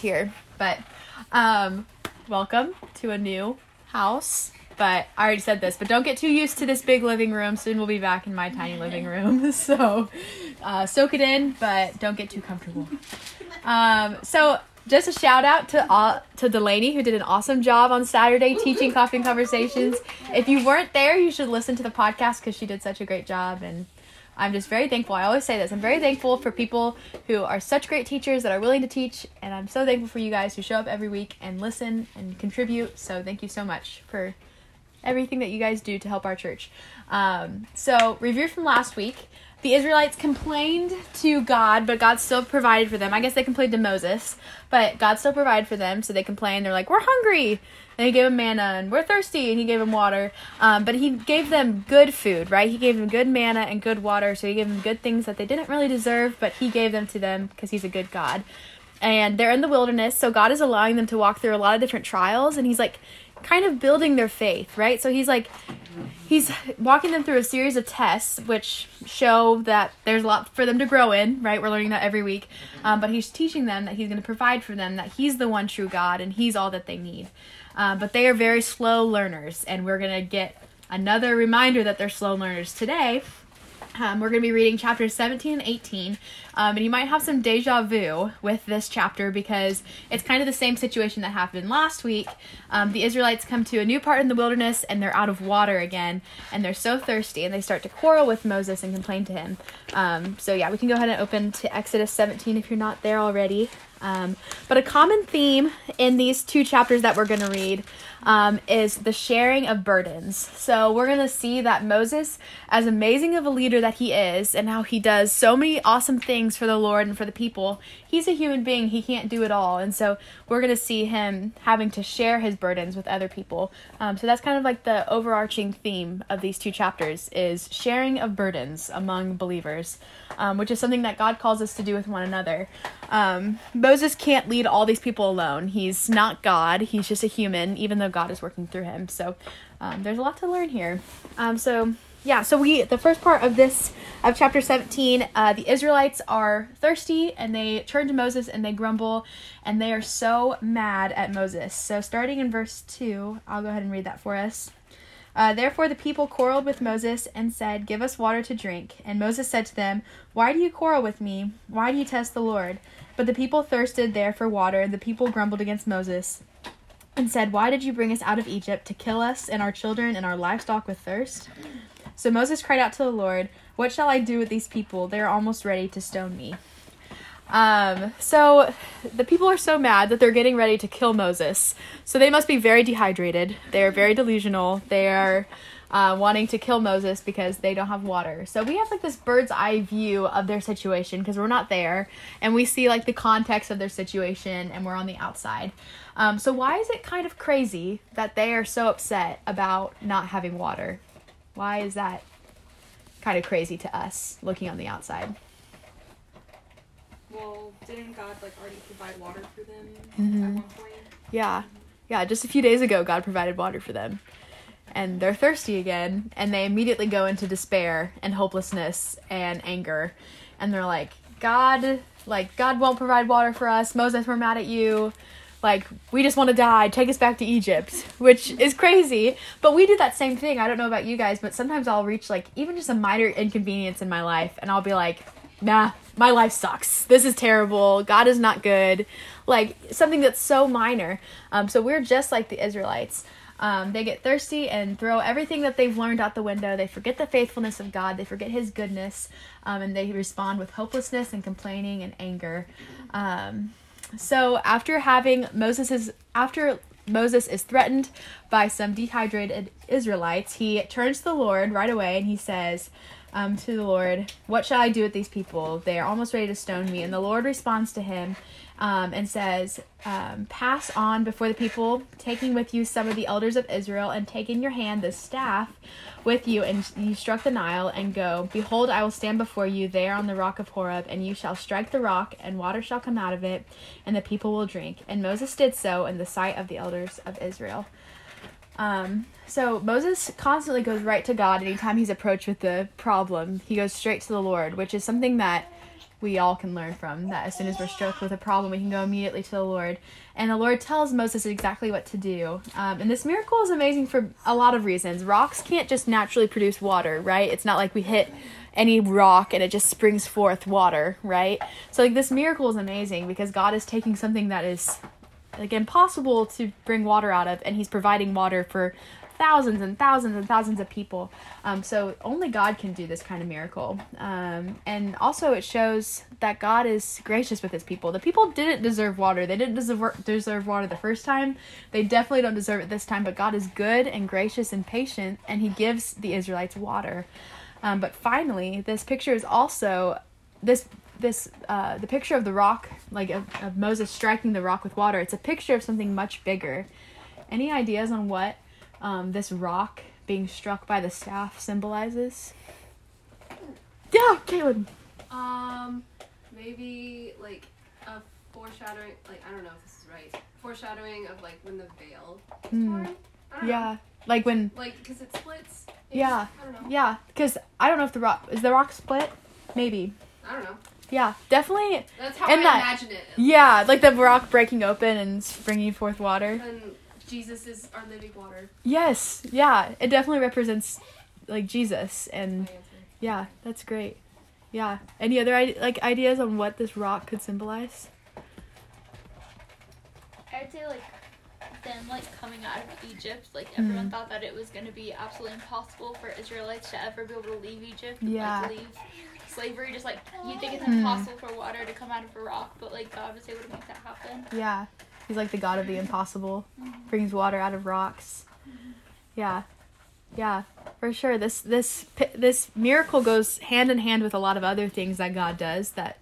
here. But um, welcome to a new house. But I already said this, but don't get too used to this big living room. Soon we'll be back in my tiny living room. So uh, soak it in, but don't get too comfortable. Um, so just a shout out to all, to Delaney who did an awesome job on Saturday teaching coffee and conversations. If you weren't there, you should listen to the podcast because she did such a great job and. I'm just very thankful. I always say this. I'm very thankful for people who are such great teachers that are willing to teach, and I'm so thankful for you guys who show up every week and listen and contribute. So thank you so much for everything that you guys do to help our church. Um, so review from last week. The Israelites complained to God, but God still provided for them. I guess they complained to Moses, but God still provided for them. So they complained. They're like, "We're hungry," and He gave them manna, and we're thirsty, and He gave them water. Um, but He gave them good food, right? He gave them good manna and good water. So He gave them good things that they didn't really deserve, but He gave them to them because He's a good God. And they're in the wilderness, so God is allowing them to walk through a lot of different trials, and He's like kind of building their faith, right? So He's like he's walking them through a series of tests which show that there's a lot for them to grow in right we're learning that every week um, but he's teaching them that he's going to provide for them that he's the one true god and he's all that they need um, but they are very slow learners and we're going to get another reminder that they're slow learners today um, we're going to be reading chapters 17 and 18. Um, and you might have some deja vu with this chapter because it's kind of the same situation that happened last week. Um, the Israelites come to a new part in the wilderness and they're out of water again. And they're so thirsty and they start to quarrel with Moses and complain to him. Um, so, yeah, we can go ahead and open to Exodus 17 if you're not there already. Um, but a common theme in these two chapters that we're going to read um, is the sharing of burdens. So we're going to see that Moses, as amazing of a leader that he is, and how he does so many awesome things for the Lord and for the people, he's a human being. He can't do it all. And so we're going to see him having to share his burdens with other people. Um, so that's kind of like the overarching theme of these two chapters is sharing of burdens among believers, um, which is something that God calls us to do with one another. Um, Moses can't lead all these people alone. He's not God. He's just a human, even though God is working through him. So um, there's a lot to learn here. Um, so yeah, so we the first part of this of chapter 17, uh, the Israelites are thirsty and they turn to Moses and they grumble and they are so mad at Moses. So starting in verse 2, I'll go ahead and read that for us. Uh, Therefore the people quarreled with Moses and said, Give us water to drink. And Moses said to them, Why do you quarrel with me? Why do you test the Lord? But the people thirsted there for water, and the people grumbled against Moses and said, Why did you bring us out of Egypt to kill us and our children and our livestock with thirst? So Moses cried out to the Lord, What shall I do with these people? They are almost ready to stone me. Um, so the people are so mad that they're getting ready to kill Moses. So they must be very dehydrated. They're very delusional. They are uh, wanting to kill Moses because they don't have water. So we have like this bird's eye view of their situation because we're not there, and we see like the context of their situation, and we're on the outside. Um, so why is it kind of crazy that they are so upset about not having water? Why is that kind of crazy to us looking on the outside? Well, didn't God like already provide water for them Mhm. at one point? Yeah. Yeah, just a few days ago, God provided water for them. And they're thirsty again, and they immediately go into despair and hopelessness and anger. And they're like, God, like, God won't provide water for us. Moses, we're mad at you. Like, we just want to die. Take us back to Egypt, which is crazy. But we do that same thing. I don't know about you guys, but sometimes I'll reach, like, even just a minor inconvenience in my life, and I'll be like, nah, my life sucks. This is terrible. God is not good. Like something that's so minor. Um, so we're just like the Israelites. Um, they get thirsty and throw everything that they've learned out the window. They forget the faithfulness of God. They forget His goodness, um, and they respond with hopelessness and complaining and anger. Um, so after having Moses is after Moses is threatened by some dehydrated Israelites, he turns to the Lord right away and he says um, to the Lord, What shall I do with these people? They are almost ready to stone me. And the Lord responds to him um, and says, um, Pass on before the people, taking with you some of the elders of Israel, and take in your hand the staff with you, and you struck the Nile, and go. Behold, I will stand before you there on the rock of Horeb, and you shall strike the rock, and water shall come out of it, and the people will drink. And Moses did so in the sight of the elders of Israel. Um, so Moses constantly goes right to God anytime he's approached with the problem. He goes straight to the Lord, which is something that we all can learn from. That as soon as we're struck with a problem, we can go immediately to the Lord. And the Lord tells Moses exactly what to do. Um, and this miracle is amazing for a lot of reasons. Rocks can't just naturally produce water, right? It's not like we hit any rock and it just springs forth water, right? So like this miracle is amazing because God is taking something that is like impossible to bring water out of and he's providing water for thousands and thousands and thousands of people. Um, so only God can do this kind of miracle. Um, and also it shows that God is gracious with his people. The people didn't deserve water. They didn't deserve deserve water the first time. They definitely don't deserve it this time, but God is good and gracious and patient and he gives the Israelites water. Um, but finally, this picture is also this this uh, the picture of the rock, like of, of Moses striking the rock with water. It's a picture of something much bigger. Any ideas on what um, this rock being struck by the staff symbolizes? Yeah, Caitlin. Um, maybe like a foreshadowing. Like I don't know if this is right. Foreshadowing of like when the veil is Mm. torn. I don't know. Yeah, like when. Like because it splits. Yeah. I don't know. Yeah, because I don't know if the rock is the rock split. Maybe. I don't know. Yeah, definitely. That's how And I that- imagine it. Yeah, like the rock breaking open and bringing forth water. And Jesus is our living water. Yes, yeah, it definitely represents like Jesus, and yeah, that's great. Yeah, any other like ideas on what this rock could symbolize? I'd say like them like coming out of Egypt, like everyone Mhm. thought that it was going to be absolutely impossible for Israelites to ever be able to leave Egypt. and, Yeah. Like leave slavery, just like you think it's Mhm. impossible for water to come out of a rock, but like God was able to make that happen. Yeah, he's like the god of the impossible, brings water out of rocks. Yeah, yeah, for sure. This this this miracle goes hand in hand with a lot of other things that God does. That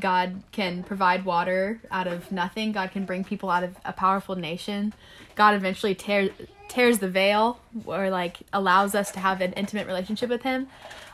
God can provide water out of nothing. God can bring people out of a powerful nation. God eventually tears tears the veil, or like allows us to have an intimate relationship with Him.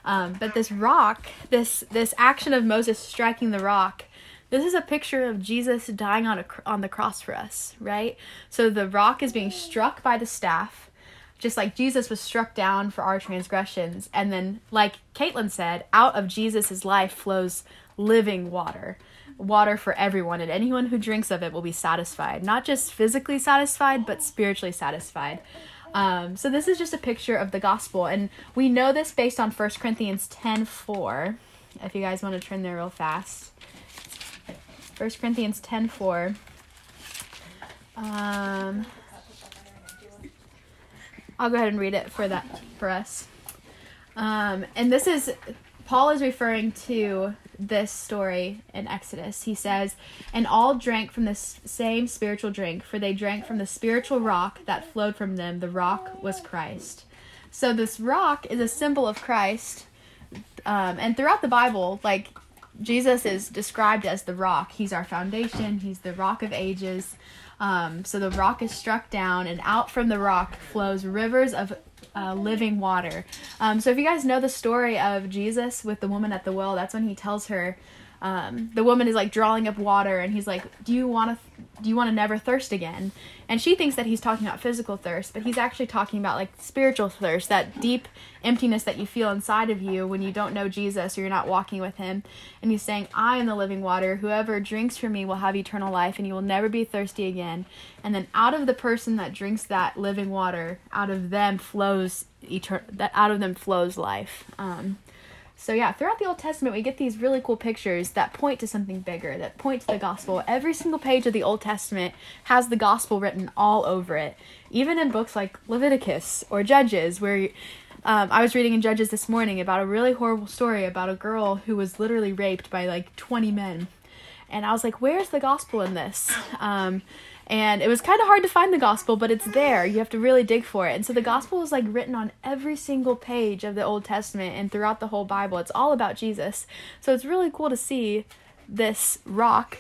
Um, but this rock, this this action of Moses striking the rock, this is a picture of Jesus dying on a on the cross for us, right? So the rock is being struck by the staff, just like Jesus was struck down for our transgressions, and then, like Caitlin said, out of Jesus's life flows living water, water for everyone, and anyone who drinks of it will be satisfied, not just physically satisfied, but spiritually satisfied. Um, so this is just a picture of the gospel, and we know this based on 1 Corinthians 10 4. If you guys want to turn there real fast. 1 Corinthians 10 4. Um, I'll go ahead and read it for that for us. Um, and this is Paul is referring to this story in Exodus. He says, "And all drank from the same spiritual drink, for they drank from the spiritual rock that flowed from them. The rock was Christ." So this rock is a symbol of Christ. Um, and throughout the Bible, like Jesus is described as the rock. He's our foundation. He's the rock of ages. Um, so the rock is struck down, and out from the rock flows rivers of uh, living water. Um, so if you guys know the story of Jesus with the woman at the well, that's when he tells her, um, the woman is like drawing up water, and he's like, "Do you want to? Do you want to never thirst again?" And she thinks that he's talking about physical thirst, but he's actually talking about like spiritual thirst, that deep emptiness that you feel inside of you when you don't know Jesus or you're not walking with him. And he's saying, I am the living water. Whoever drinks from me will have eternal life and you will never be thirsty again. And then out of the person that drinks that living water, out of them flows etern- that out of them flows life. Um, so yeah, throughout the Old Testament, we get these really cool pictures that point to something bigger, that point to the gospel. Every single page of the Old Testament has the gospel written all over it. Even in books like Leviticus or Judges, where um, I was reading in Judges this morning about a really horrible story about a girl who was literally raped by like 20 men. And I was like, where's the gospel in this? Um, and it was kind of hard to find the gospel, but it's there. You have to really dig for it. And so the gospel is like written on every single page of the Old Testament and throughout the whole Bible. It's all about Jesus. So it's really cool to see this rock.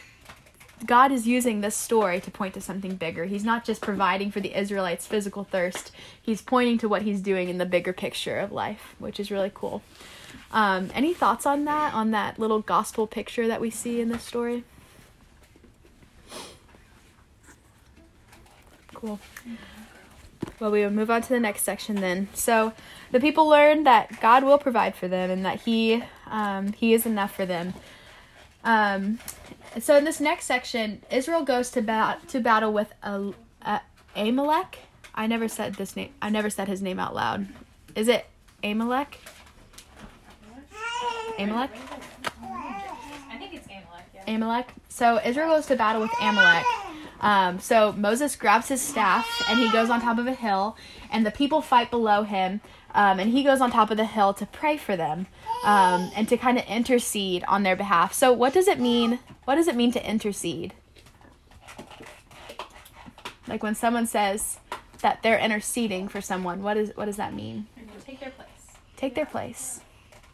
God is using this story to point to something bigger. He's not just providing for the Israelites' physical thirst, He's pointing to what He's doing in the bigger picture of life, which is really cool. Um, any thoughts on that, on that little gospel picture that we see in this story? Cool. Well, we will move on to the next section then. So, the people learned that God will provide for them and that He, um, He is enough for them. Um, so in this next section, Israel goes to bat to battle with a, a Amalek. I never said this name. I never said his name out loud. Is it Amalek? Amalek. I think it's Amalek. Yeah. Amalek. So Israel goes to battle with Amalek. Um, so Moses grabs his staff and he goes on top of a hill, and the people fight below him. Um, and he goes on top of the hill to pray for them um, and to kind of intercede on their behalf. So what does it mean? What does it mean to intercede? Like when someone says that they're interceding for someone, what is what does that mean? Take their place. Take their place.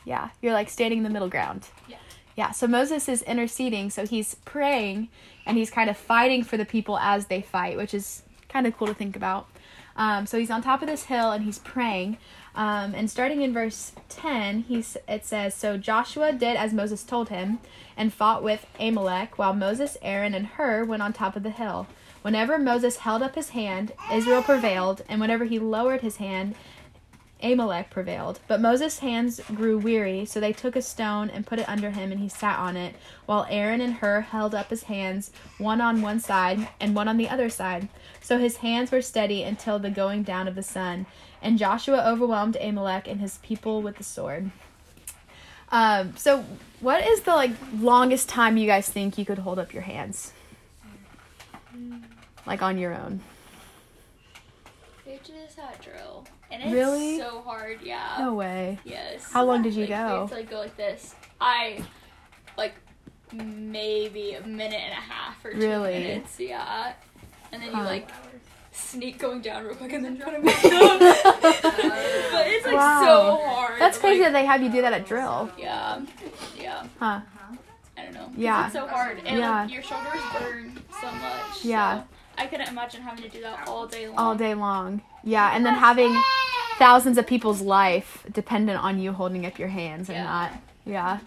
Yeah, you're like standing in the middle ground. Yeah. Yeah, so Moses is interceding, so he's praying and he's kind of fighting for the people as they fight, which is kind of cool to think about. Um, so he's on top of this hill and he's praying. Um, and starting in verse 10, he's, it says So Joshua did as Moses told him and fought with Amalek, while Moses, Aaron, and Hur went on top of the hill. Whenever Moses held up his hand, Israel prevailed, and whenever he lowered his hand, Amalek prevailed. But Moses' hands grew weary, so they took a stone and put it under him, and he sat on it, while Aaron and Hur held up his hands, one on one side and one on the other side. So his hands were steady until the going down of the sun. And Joshua overwhelmed Amalek and his people with the sword. Um, so what is the like longest time you guys think you could hold up your hands? Like on your own. We have to do this at drill. And it's Really? so hard, yeah. No way. Yes. How long did you Like, go? to like go like this. I like maybe a minute and a half or two Really? minutes, yeah. And then you like sneak going down real quick and then try to back up. but it's like Wow. so hard. That's crazy Like, that they have you do that at drill. yeah. Yeah. Huh. I don't know. Yeah. It's so hard. And Yeah. like, your shoulders burn so much. Yeah. So I couldn't imagine having to do that all day long. All day long. Yeah, and then having thousands of people's life dependent on you holding up your hands and Yeah. not. Yeah.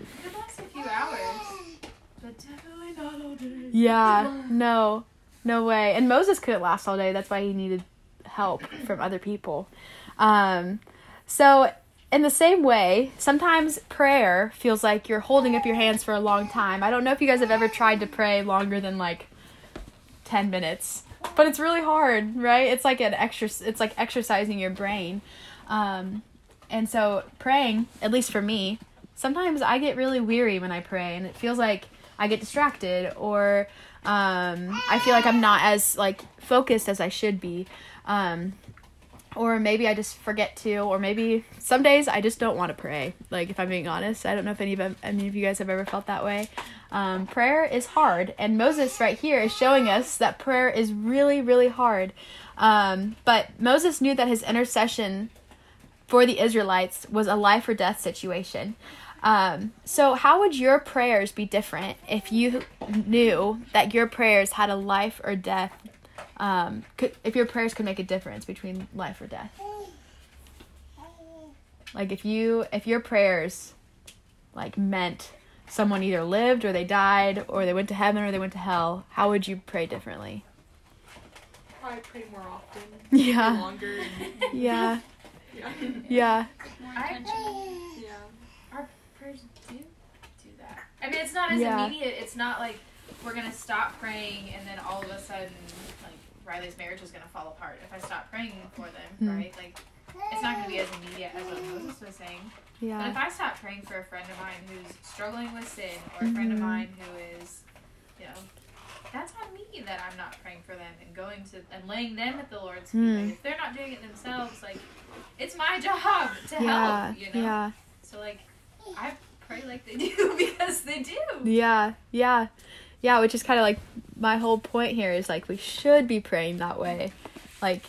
It could last a few hours, but definitely not all day. Yeah. No. No way. And Moses couldn't last all day. That's why he needed help from other people. Um, so, in the same way, sometimes prayer feels like you're holding up your hands for a long time. I don't know if you guys have ever tried to pray longer than like 10 minutes, but it's really hard, right? It's like an extra, it's like exercising your brain. Um, and so, praying, at least for me, sometimes I get really weary when I pray, and it feels like I get distracted or um, I feel like I'm not as like focused as I should be. Um, or maybe I just forget to, or maybe some days I just don't want to pray. Like if I'm being honest, I don't know if any of any of you guys have ever felt that way. Um, prayer is hard, and Moses right here is showing us that prayer is really, really hard. Um, but Moses knew that his intercession for the Israelites was a life or death situation. Um, so, how would your prayers be different if you knew that your prayers had a life or death? Um, could, if your prayers could make a difference between life or death, like if you if your prayers like meant someone either lived or they died or they went to heaven or they went to hell, how would you pray differently? Probably pray more often. Yeah. Longer. And, Yeah, yeah. yeah, More I- intentional. Yeah. Our prayers do do that. I mean, it's not as Yeah. immediate. It's not like we're gonna stop praying and then all of a sudden, like Riley's marriage is gonna fall apart if I stop praying for them, Hmm. right? Like, it's not gonna be as immediate as what Moses was saying. But if I stop praying for a friend of mine who's struggling with sin, or a friend of Mhm. mine who is, you know, that's on me that I'm not praying for them and going to and laying them at the Lord's feet. Mm. Like, if they're not doing it themselves, like it's my job to yeah, help. You know. yeah. So like, I pray like they do because they do. Yeah, yeah, yeah. Which is kind of like my whole point here is like we should be praying that way. Like,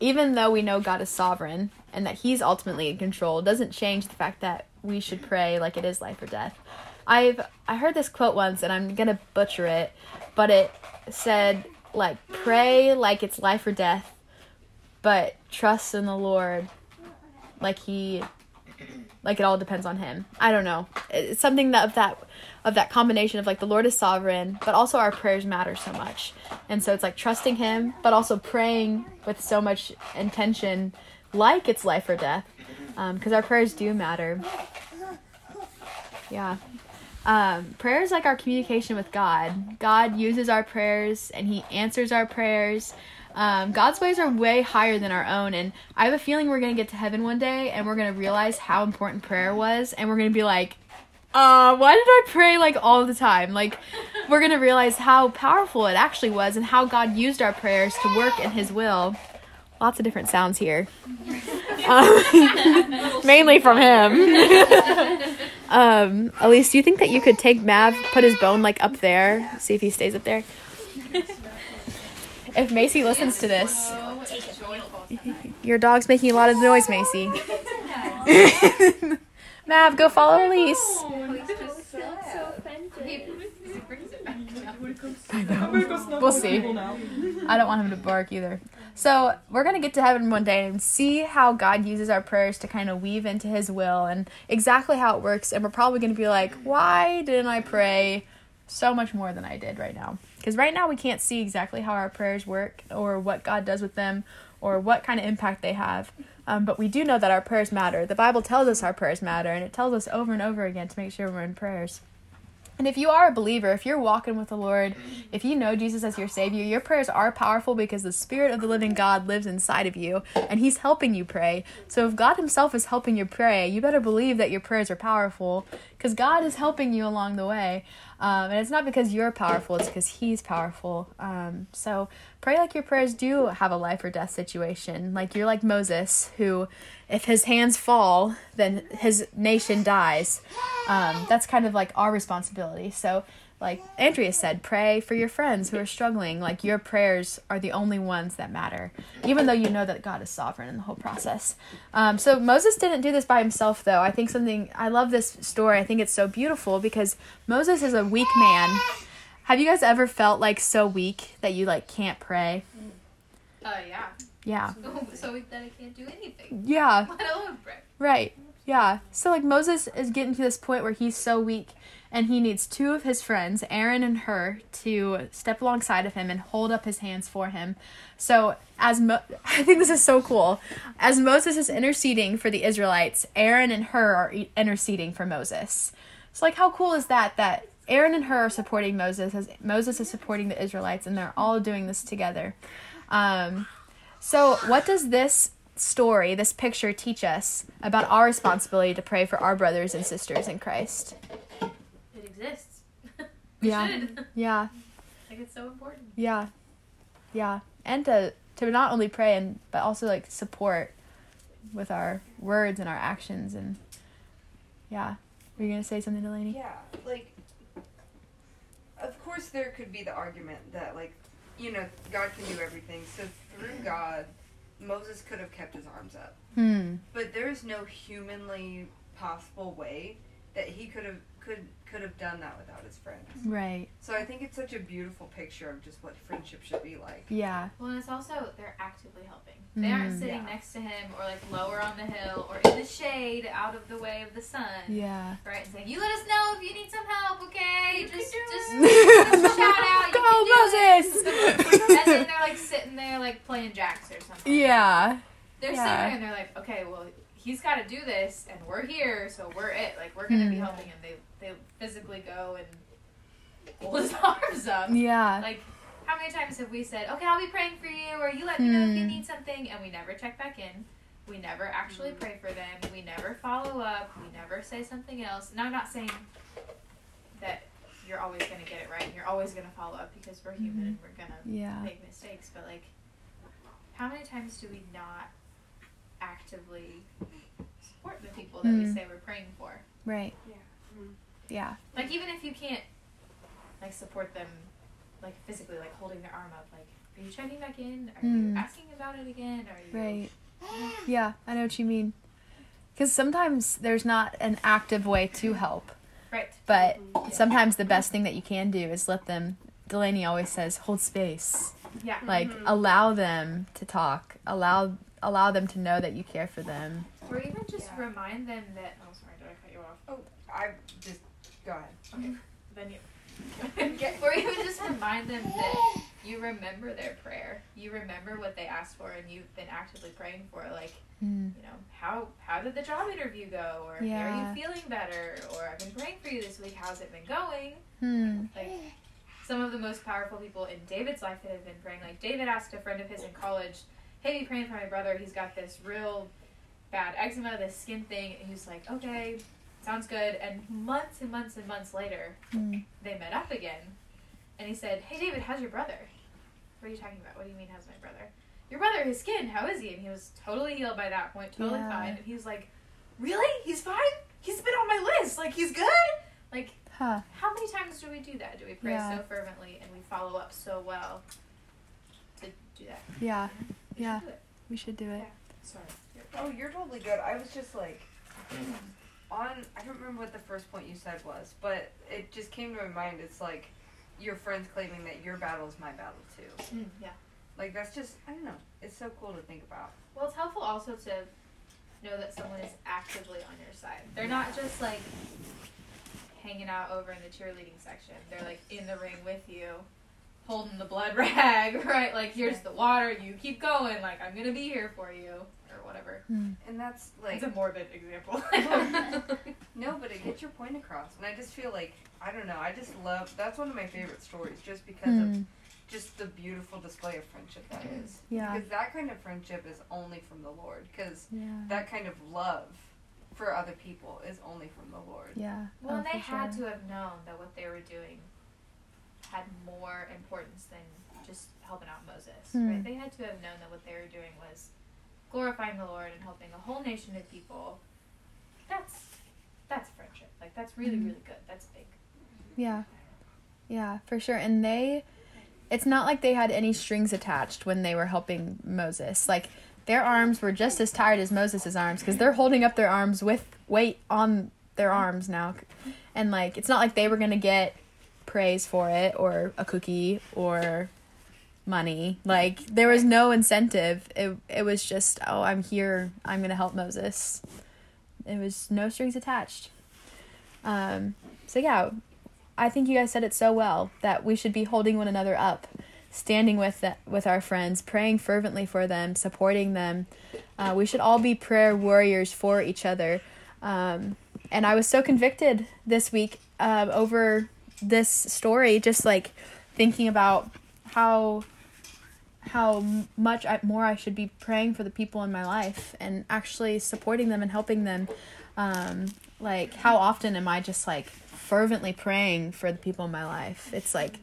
even though we know God is sovereign and that He's ultimately in control, doesn't change the fact that we should pray like it is life or death. I've I heard this quote once and I'm gonna butcher it, but it said like pray like it's life or death, but trust in the Lord like He like it all depends on him i don't know it's something that that of that combination of like the lord is sovereign but also our prayers matter so much and so it's like trusting him but also praying with so much intention like it's life or death because our prayers do matter yeah Um, prayer is like our communication with God. God uses our prayers and He answers our prayers. Um, God's ways are way higher than our own, and I have a feeling we're gonna get to heaven one day and we're gonna realize how important prayer was, and we're gonna be like, uh, why did I pray like all the time? Like, we're gonna realize how powerful it actually was and how God used our prayers to work in His will. Lots of different sounds here, um, mainly from Him. um, Elise, do you think that you could take Mav, put his bone like up there, see if he stays up there? If Macy listens to this, your dog's making a lot of noise, Macy. Mav, go follow oh, Elise. He brings it back We'll see. I don't want him to bark either. So we're gonna get to heaven one day and see how God uses our prayers to kind of weave into His will and exactly how it works. And we're probably gonna be like, why didn't I pray so much more than I did right now? Because right now we can't see exactly how our prayers work or what God does with them or what kind of impact they have. Um, but we do know that our prayers matter. The Bible tells us our prayers matter, and it tells us over and over again to make sure we're in prayers. And if you are a believer, if you're walking with the Lord, if you know Jesus as your Savior, your prayers are powerful because the Spirit of the living God lives inside of you and He's helping you pray. So if God Himself is helping you pray, you better believe that your prayers are powerful because God is helping you along the way. Um, and it's not because you're powerful, it's because He's powerful. Um, so pray like your prayers do have a life or death situation. Like you're like Moses, who, if his hands fall, then his nation dies. Um, that's kind of like our responsibility. So, like Andrea said, pray for your friends who are struggling. Like your prayers are the only ones that matter, even though you know that God is sovereign in the whole process. Um, so Moses didn't do this by himself, though. I think something I love this story. I think it's so beautiful because Moses is a weak man. Have you guys ever felt like so weak that you like can't pray? Uh, yeah. Yeah. so weak that I can't do anything. Yeah. Let alone pray. Right. Yeah. So like Moses is getting to this point where he's so weak and he needs two of his friends, Aaron and Hur, to step alongside of him and hold up his hands for him. So as Mo- I think this is so cool. As Moses is interceding for the Israelites, Aaron and Hur are e- interceding for Moses. So like how cool is that that Aaron and Hur are supporting Moses as Moses is supporting the Israelites and they're all doing this together. Um so, what does this story, this picture, teach us about our responsibility to pray for our brothers and sisters in Christ? It exists. we Yeah. should. Yeah, Like it's so important. yeah, yeah, and to to not only pray and but also like support with our words and our actions and yeah. Were you gonna say something, Delaney? Yeah, like, of course, there could be the argument that, like, you know, God can do everything. So through God, Moses could have kept his arms up. Hmm. But there is no humanly possible way that he could have could could have done that without his friends. Right. So I think it's such a beautiful picture of just what friendship should be like. Yeah. Well, and it's also they're actively helping. They aren't Mm. sitting Yeah. next to him or like lower on the hill or in the shade, out of the way of the sun. Yeah. Right? It's like you let us know if you need some help, okay? You can just do just, it. just shout out. You Go can do Moses! it. and then they're like sitting there like playing jacks or something. Yeah. They're Yeah. sitting there and they're like, okay, well, he's got to do this, and we're here, so we're it. Like we're gonna be Hmm. helping him. They they physically go and pull his arms up. Yeah. Like, how many times have we said, okay, I'll be praying for you, or you let me know if you Hmm. need something, and we never check back in. We never actually pray for them. We never follow up. We never say something else. And I'm not saying that you're always going to get it right and you're always going to follow up because we're human and we're going to Yeah. make mistakes. But, like, how many times do we not actively support the people that we Hmm. say we're praying for? Right. Yeah. Yeah. Like even if you can't like support them like physically like holding their arm up, like are you checking back in? Are Mm. you asking about it again? Are you Right. Yeah, I know what you mean. Because sometimes there's not an active way to help, Right. but sometimes the best thing that you can do is let them. Delaney always says, "Hold space." Yeah. Like Mhm. allow them to talk. Allow allow them to know that you care for them. Or even just Yeah. remind them that oh sorry, did I cut you off? Oh, I just go ahead. Okay. then you or even just remind them that you remember their prayer. You remember what they asked for, and you've been actively praying for. Like, Mm. you know, how how did the job interview go? Or are you feeling better? Or I've been praying for you this week. How's it been going? Hmm. Like, some of the most powerful people in David's life that have been praying. Like, David asked a friend of his in college, "Hey, be praying for my brother. He's got this real bad eczema, this skin thing." And he's like, "Okay, sounds good." And months and months and months later, Hmm. they met up again. And he said, Hey, David, how's your brother? What are you talking about? What do you mean, how's my brother? Your brother, his skin, how is he? And he was totally healed by that point, totally Yeah. fine. And he was like, Really? He's fine? He's been on my list. Like, he's good? Like, Huh. how many times do we do that? Do we pray Yeah. so fervently and we follow up so well to do that? Yeah. We Yeah. should do it. We should do it. Sorry. Oh, you're totally good. I was just like, on. I don't remember what the first point you said was, but it just came to my mind. It's like your friends claiming that your battle is my battle too. Mm, yeah. Like that's just I don't know. It's so cool to think about. Well, it's helpful also to know that someone is actively on your side. They're not just like hanging out over in the cheerleading section. They're like in the ring with you, holding the blood rag, right? Like here's the water. You keep going. Like I'm gonna be here for you, or whatever. Hmm. And that's like It's a morbid example. no, but it gets your point across. And I just feel like I don't know. I just love. That's one of my favorite stories, just because of Hmm. just the beautiful display of friendship that is. Yeah. Because that kind of friendship is only from the Lord. Because Yeah. that kind of love for other people is only from the Lord. Yeah. well, Oh, they had sure. to have known that what they were doing had more importance than just helping out Moses. Hmm. Right? They had to have known that what they were doing was glorifying the Lord and helping a whole nation of people. That's that's friendship. Like that's really Mhm. really good. That's big. Yeah. Yeah, for sure. And they it's not like they had any strings attached when they were helping Moses. Like their arms were just as tired as Moses' arms because they're holding up their arms with weight on their arms now. And like it's not like they were going to get praise for it or a cookie or money. Like there was no incentive. It it was just, "Oh, I'm here. I'm going to help Moses." It was no strings attached. Um so yeah, I think you guys said it so well that we should be holding one another up, standing with the, with our friends, praying fervently for them, supporting them. Uh, we should all be prayer warriors for each other. Um, and I was so convicted this week um, over this story, just like thinking about how how much I, more I should be praying for the people in my life and actually supporting them and helping them. Um, like how often am I just like fervently praying for the people in my life? It's like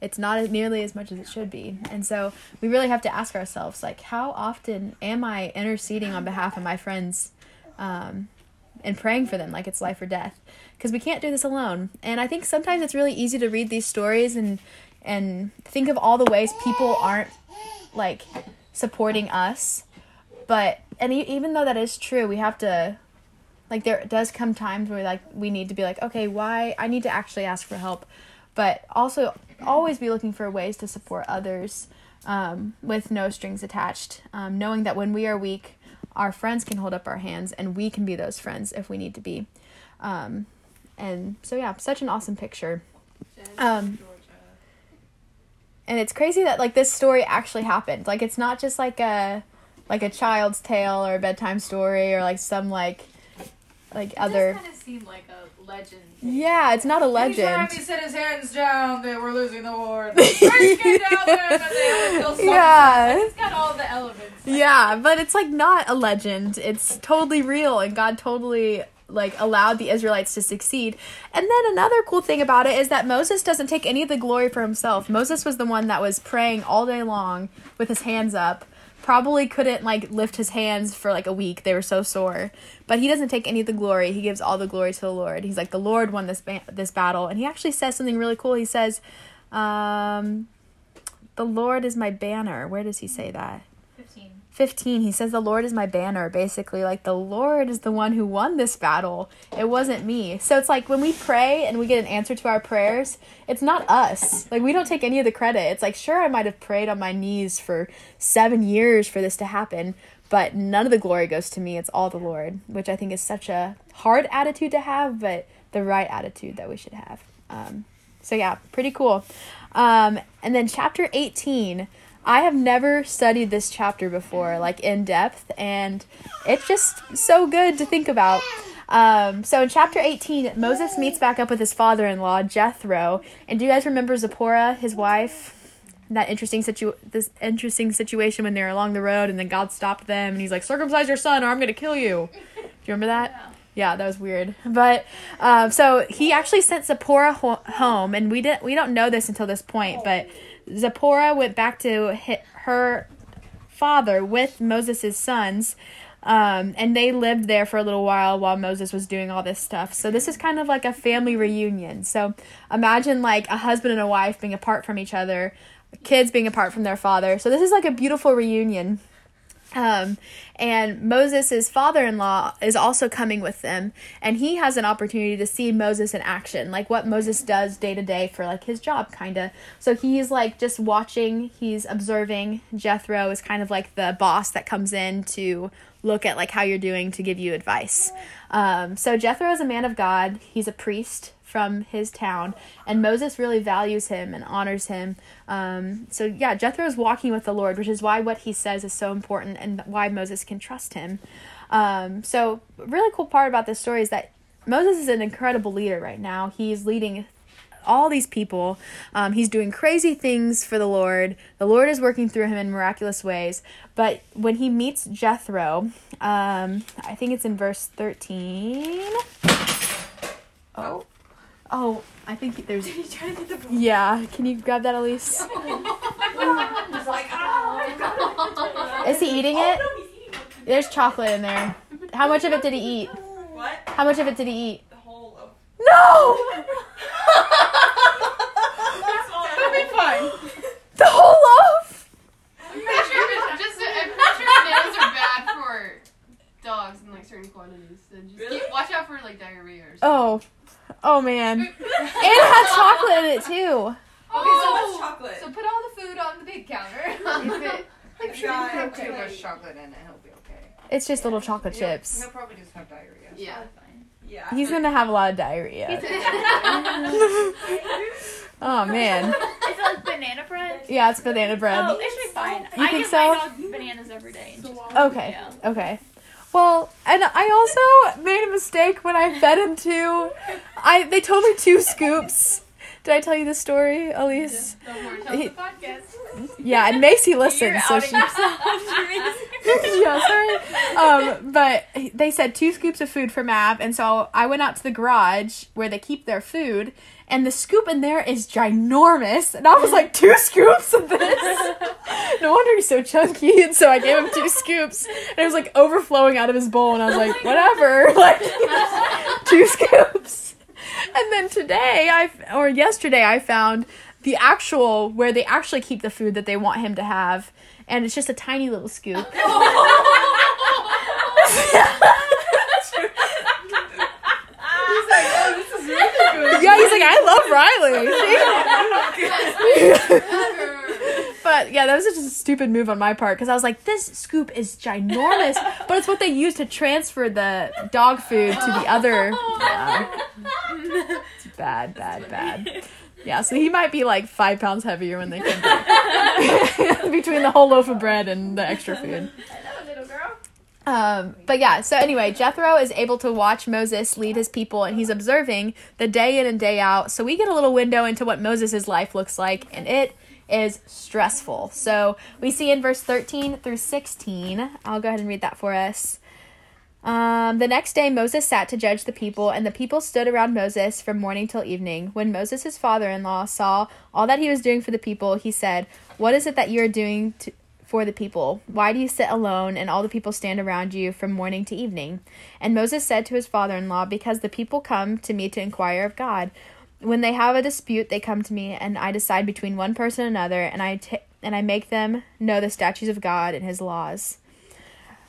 it's not nearly as much as it should be. And so we really have to ask ourselves like how often am I interceding on behalf of my friends um, and praying for them like it's life or death? Because we can't do this alone. And I think sometimes it's really easy to read these stories and and think of all the ways people aren't like supporting us. But and even though that is true, we have to like there does come times where like we need to be like okay why i need to actually ask for help but also always be looking for ways to support others um, with no strings attached um, knowing that when we are weak our friends can hold up our hands and we can be those friends if we need to be. Um, and so yeah such an awesome picture. Um, and it's crazy that like this story actually happened. Like it's not just like a like a child's tale or a bedtime story or like some like like other kind of seem like a legend. yeah it's not a legend Anytime he set his hands down, they were losing the war. The first down there, and they had to. Yeah. Like, it's got all the elements. Like, yeah but it's like not a legend it's totally real and god totally like allowed the israelites to succeed and then another cool thing about it is that moses doesn't take any of the glory for himself moses was the one that was praying all day long with his hands up probably couldn't like lift his hands for like a week. They were so sore. But he doesn't take any of the glory. He gives all the glory to the lord. He's like the lord won this ba- this battle. And he actually says something really cool. He says um the lord is my banner. Where does he say that 15. 15 he says the lord is my banner. Basically like the lord is the one who won this battle. It wasn't me. So it's like when we pray and we get an answer to our prayers it's not us. Like we don't take any of the credit. It's like sure i might have prayed on my knees for seven years for this to happen but none of the glory goes to me. It's all the lord which i think is such a hard attitude to have but the right attitude that we should have. Um, so yeah pretty cool. Um, and then chapter 18. I have never studied this chapter before, like in depth, and it's just so good to think about. Um, so in chapter 18, Moses meets back up with his father in law, Jethro. And do you guys remember Zipporah, his wife? That interesting situ this interesting situation when they're along the road and then God stopped them and he's like, Circumcise your son or I'm gonna kill you. Do you remember that? Yeah, that was weird. But um, so he actually sent Zipporah ho- home, and we didn't we don't know this until this point, but Zipporah went back to her father with Moses' sons. Um, and they lived there for a little while while Moses was doing all this stuff. So this is kind of like a family reunion. So imagine like a husband and a wife being apart from each other, kids being apart from their father. So this is like a beautiful reunion. Um, and Moses' father in law is also coming with them, and he has an opportunity to see Moses in action, like what Moses does day to day for like his job, kind of. So he's like just watching, he's observing. Jethro is kind of like the boss that comes in to look at like how you're doing to give you advice. Um, so Jethro is a man of God, he's a priest from his town, and Moses really values him and honors him. Um, so yeah, Jethro is walking with the Lord, which is why what he says is so important and why Moses can trust him. Um, so really cool part about this story is that Moses is an incredible leader right now. He's leading all these people. Um, he's doing crazy things for the Lord. The Lord is working through him in miraculous ways. But when he meets Jethro, um, I think it's in verse 13. Oh. Oh, I think there's. Did he try to get the ball? Yeah, can you grab that, Elise? He's like, oh, Is he eating it? There's chocolate in there. How much of it did he eat? What? How much of it did he eat? The whole of No! It'll fine. The whole loaf! I'm pretty sure, it's just, I'm pretty sure bananas are bad for dogs in like certain quantities. So just Really? keep, watch out for like diarrhea or something. Oh. Oh man. And it had chocolate in it too. Oh, chocolate. So put all the food on the big counter. if it, I'm sure you you'll have okay. too much chocolate in it, he'll be okay. It's just little chocolate He'll- chips. He'll probably just have diarrhea. Yeah. Yeah. He's gonna have a lot of diarrhea. Oh man. Is it like banana bread? Yeah, it's banana bread. Oh, it should be fine. You I think give so? my dog bananas every day. Okay. Yeah. Okay. Well, and I also made a mistake when I fed him two. I they told me two scoops. Did I tell you the story, Elise? He- Yeah, and Macy listened, so she. yeah, sorry. Um, but they said two scoops of food for Mav, and so I went out to the garage where they keep their food, and the scoop in there is ginormous, and I was like, two scoops of this. no wonder he's so chunky, and so I gave him two scoops, and it was like overflowing out of his bowl, and I was like, whatever, like two scoops. And then today, I or yesterday, I found the actual where they actually keep the food that they want him to have, and it's just a tiny little scoop. Yeah, he's like, I love Riley. but yeah, that was just a stupid move on my part because I was like, this scoop is ginormous, but it's what they use to transfer the dog food to the other. Yeah. It's bad, bad, bad. Yeah, so he might be like five pounds heavier when they come back. between the whole loaf of bread and the extra food. Hello, little girl. Um, but yeah, so anyway, Jethro is able to watch Moses lead his people and he's observing the day in and day out. So we get a little window into what Moses' life looks like, and it is stressful. So we see in verse 13 through 16, I'll go ahead and read that for us. Um, the next day, Moses sat to judge the people, and the people stood around Moses from morning till evening. When Moses, his father in law, saw all that he was doing for the people, he said, What is it that you are doing to, for the people? Why do you sit alone, and all the people stand around you from morning to evening? And Moses said to his father in law, Because the people come to me to inquire of God. When they have a dispute, they come to me, and I decide between one person and another, and I ta- and I make them know the statutes of God and His laws.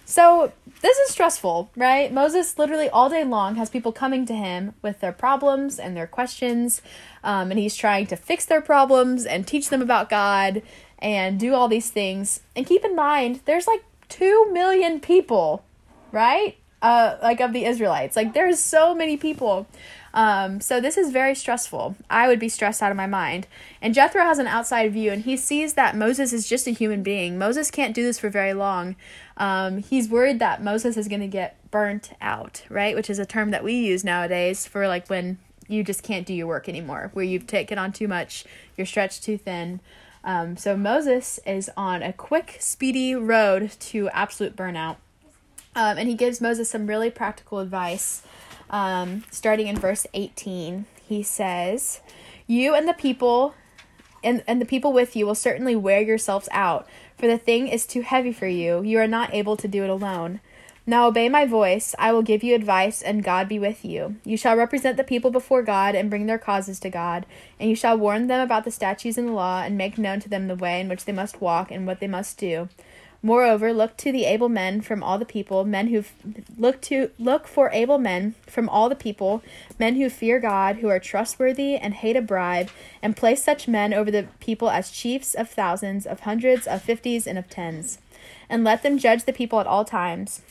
So this is stressful, right? Moses literally all day long has people coming to him with their problems and their questions, um, and he's trying to fix their problems and teach them about God and do all these things. And keep in mind, there's like two million people, right? uh, like of the Israelites. Like there's so many people. Um, so this is very stressful. I would be stressed out of my mind. And Jethro has an outside view, and he sees that Moses is just a human being. Moses can't do this for very long. Um, he's worried that Moses is going to get burnt out, right? Which is a term that we use nowadays for like when you just can't do your work anymore, where you've taken on too much, you're stretched too thin. Um, so Moses is on a quick, speedy road to absolute burnout. Um, and he gives Moses some really practical advice. Um, starting in verse 18, he says, You and the people and, and the people with you will certainly wear yourselves out, for the thing is too heavy for you. You are not able to do it alone. Now obey my voice. I will give you advice, and God be with you. You shall represent the people before God and bring their causes to God, and you shall warn them about the statutes and the law, and make known to them the way in which they must walk and what they must do. Moreover, look to the able men from all the people, men who look to look for able men from all the people, men who fear God, who are trustworthy and hate a bribe, and place such men over the people as chiefs of thousands, of hundreds, of fifties, and of tens. And let them judge the people at all times.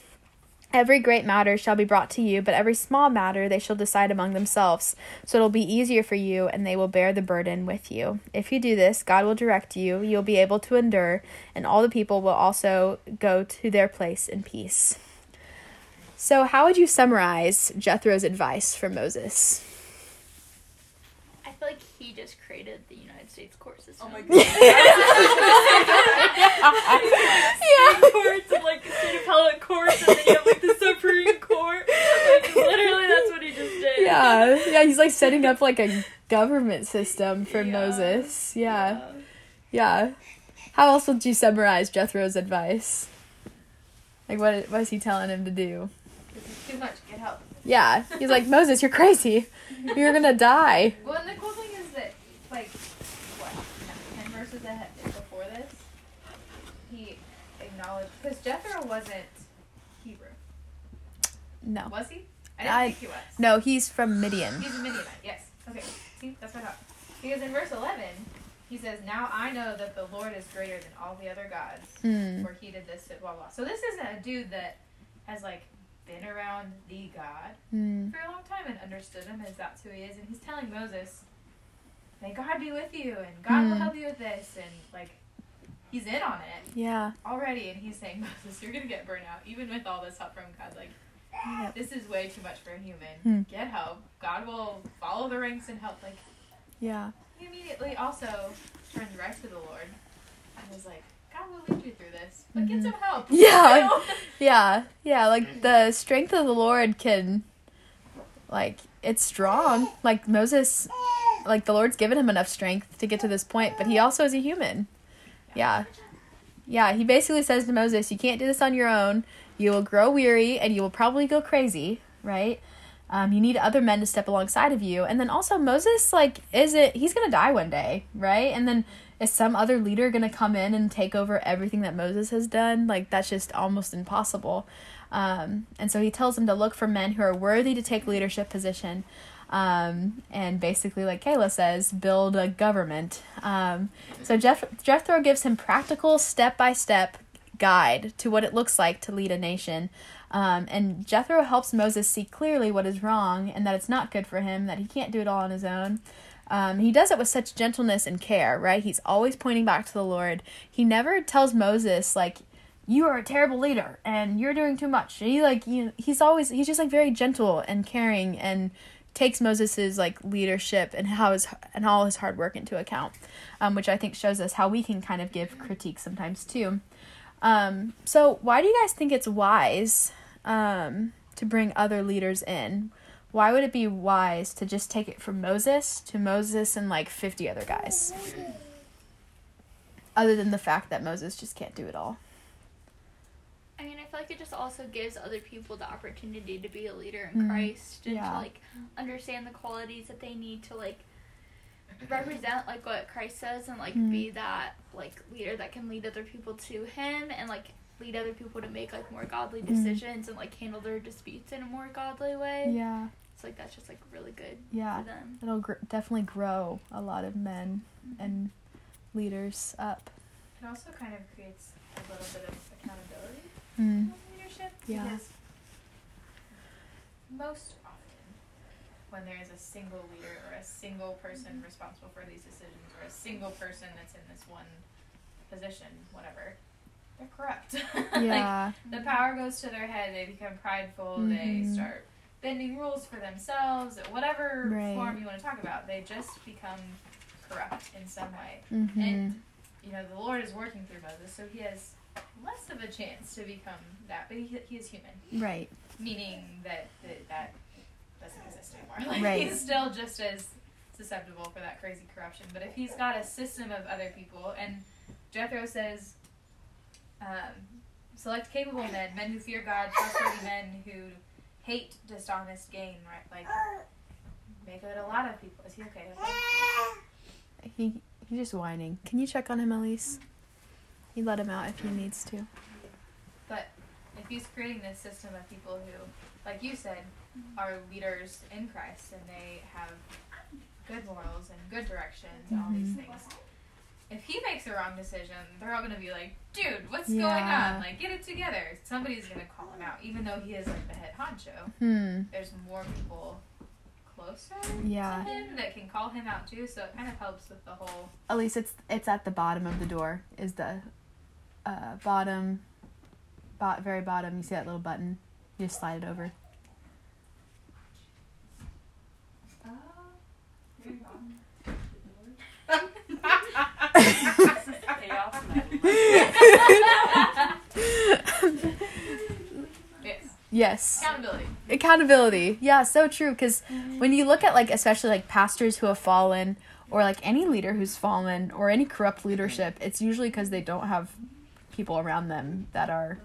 Every great matter shall be brought to you, but every small matter they shall decide among themselves. So it'll be easier for you, and they will bear the burden with you. If you do this, God will direct you, you'll be able to endure, and all the people will also go to their place in peace. So, how would you summarize Jethro's advice for Moses? I feel like he just created the United States court system. Oh my god. yeah. State courts and like state appellate courts, and then you have like the Supreme Court. Like, literally, that's what he just did. yeah, yeah, he's like setting up like a government system for Yeah. Moses. Yeah, yeah. How else would you summarize Jethro's advice? Like, what what is he telling him to do? Too much. Get help. Yeah, he's like Moses, you're crazy. You're gonna die. Well, and the cool thing is that, like, what, no, 10 verses ahead before this, he acknowledged, because Jethro wasn't Hebrew. No, Was he? I didn't I- think he was. no, he's from Midian. He's a Midianite, yes. Okay, see, that's what I thought. Because in verse 11, he says, Now I know that the Lord is greater than all the other gods, Hmm. for he did this, blah, blah. So this isn't a dude that has, like, been around the God Hmm. for a long time and understood him as that's who he is. And he's telling Moses, May God be with you, and God will Hmm. help you with this. And, like, he's in on it Yeah. already. And he's saying, Moses, you're going to get burnt out, even with all this help from God. Like, Yep. this is way too much for a human. Hmm. Get help. God will follow the ranks and help. Like, Yeah. he immediately also turns right to the Lord and is like, God will lead you through this, but get Mhm. some help. Yeah. Yeah. Yeah. Like the strength of the Lord can, like, it's strong. Like Moses, like the Lord's given him enough strength to get to this point, but he also is a human. Yeah. Yeah. He basically says to Moses, You can't do this on your own. You will grow weary and you will probably go crazy, right? Um, you need other men to step alongside of you. And then also, Moses, like, is it, he's going to die one day, right? And then is some other leader going to come in and take over everything that Moses has done? Like, that's just almost impossible. Um, and so he tells him to look for men who are worthy to take leadership position. Um, and basically, like Kayla says, build a government. Um, so Jeff, Jethro gives him practical, step by step guide to what it looks like to lead a nation. Um, and Jethro helps Moses see clearly what is wrong and that it's not good for him, that he can't do it all on his own. Um, he does it with such gentleness and care, right? He's always pointing back to the Lord. He never tells Moses, like, you are a terrible leader and you're doing too much. He like you he's always he's just like very gentle and caring and takes Moses's like leadership and how his and all his hard work into account, um, which I think shows us how we can kind of give critique sometimes too. Um, so why do you guys think it's wise um, to bring other leaders in? Why would it be wise to just take it from Moses to Moses and like fifty other guys? Other than the fact that Moses just can't do it all. I mean, I feel like it just also gives other people the opportunity to be a leader in Mhm. Christ and Yeah. to like understand the qualities that they need to like represent like what Christ says and like Mhm. be that like leader that can lead other people to him and like lead other people to make like more godly Mhm. decisions and like handle their disputes in a more godly way. Yeah, So like that's just like really good yeah. for them. It'll gr- definitely grow a lot of men and leaders up. It also kind of creates a little bit of accountability Mm. leadership Yeah. because most often when there is a single leader or a single person responsible for these decisions or a single person that's in this one position, whatever, they're corrupt. like Yeah. the power goes to their head, they become prideful, they Mhm. start bending rules for themselves, whatever Right. form you want to talk about, they just become corrupt in some way. hmm And you know, the Lord is working through Moses, so he has less of a chance to become that, but he, he is human, Right. meaning that that, that doesn't exist anymore. Like Right. he's still just as susceptible for that crazy corruption. But if he's got a system of other people, and Jethro says, um, select capable men, men who fear God, trustworthy men who hate dishonest gain, right? Like make it a lot of people. Is he okay? that? He he's just whining. Can you check on him, Elise? You let him out if he needs to. But if he's creating this system of people who, like you said, are leaders in Christ and they have good morals and good directions and all these Mhm. things. If he makes a wrong decision, they're all gonna be like, "Dude, what's Yeah. going on? Like, get it together." Somebody's gonna call him out, even though he is like the head honcho. Hmm. There's more people closer Yeah. to him that can call him out too. So it kind of helps with the whole. Elise, it's it's at the bottom of the door. Is the uh, bottom, bot very bottom. You see that little button? You just slide it over. Chaos and Yes, Yes. accountability. accountability yeah so true because when you look at like especially like pastors who have fallen or like any leader who's fallen or any corrupt leadership it's usually because they don't have people around them that are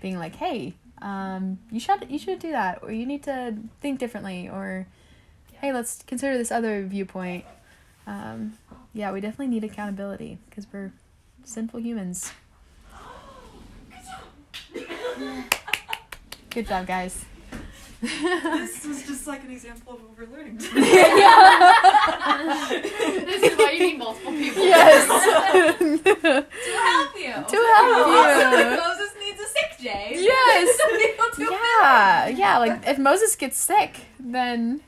being like hey um, you should you should do that or you need to think differently or hey let's consider this other viewpoint. Um, yeah we definitely need accountability because we're sinful humans. Good job guys this was just like an example of overlearning. we're this is why you need multiple people. Yes. to help you. To help Also, you. Moses needs a sick day. Yes. Some people do yeah, yeah. Like if Moses gets sick, then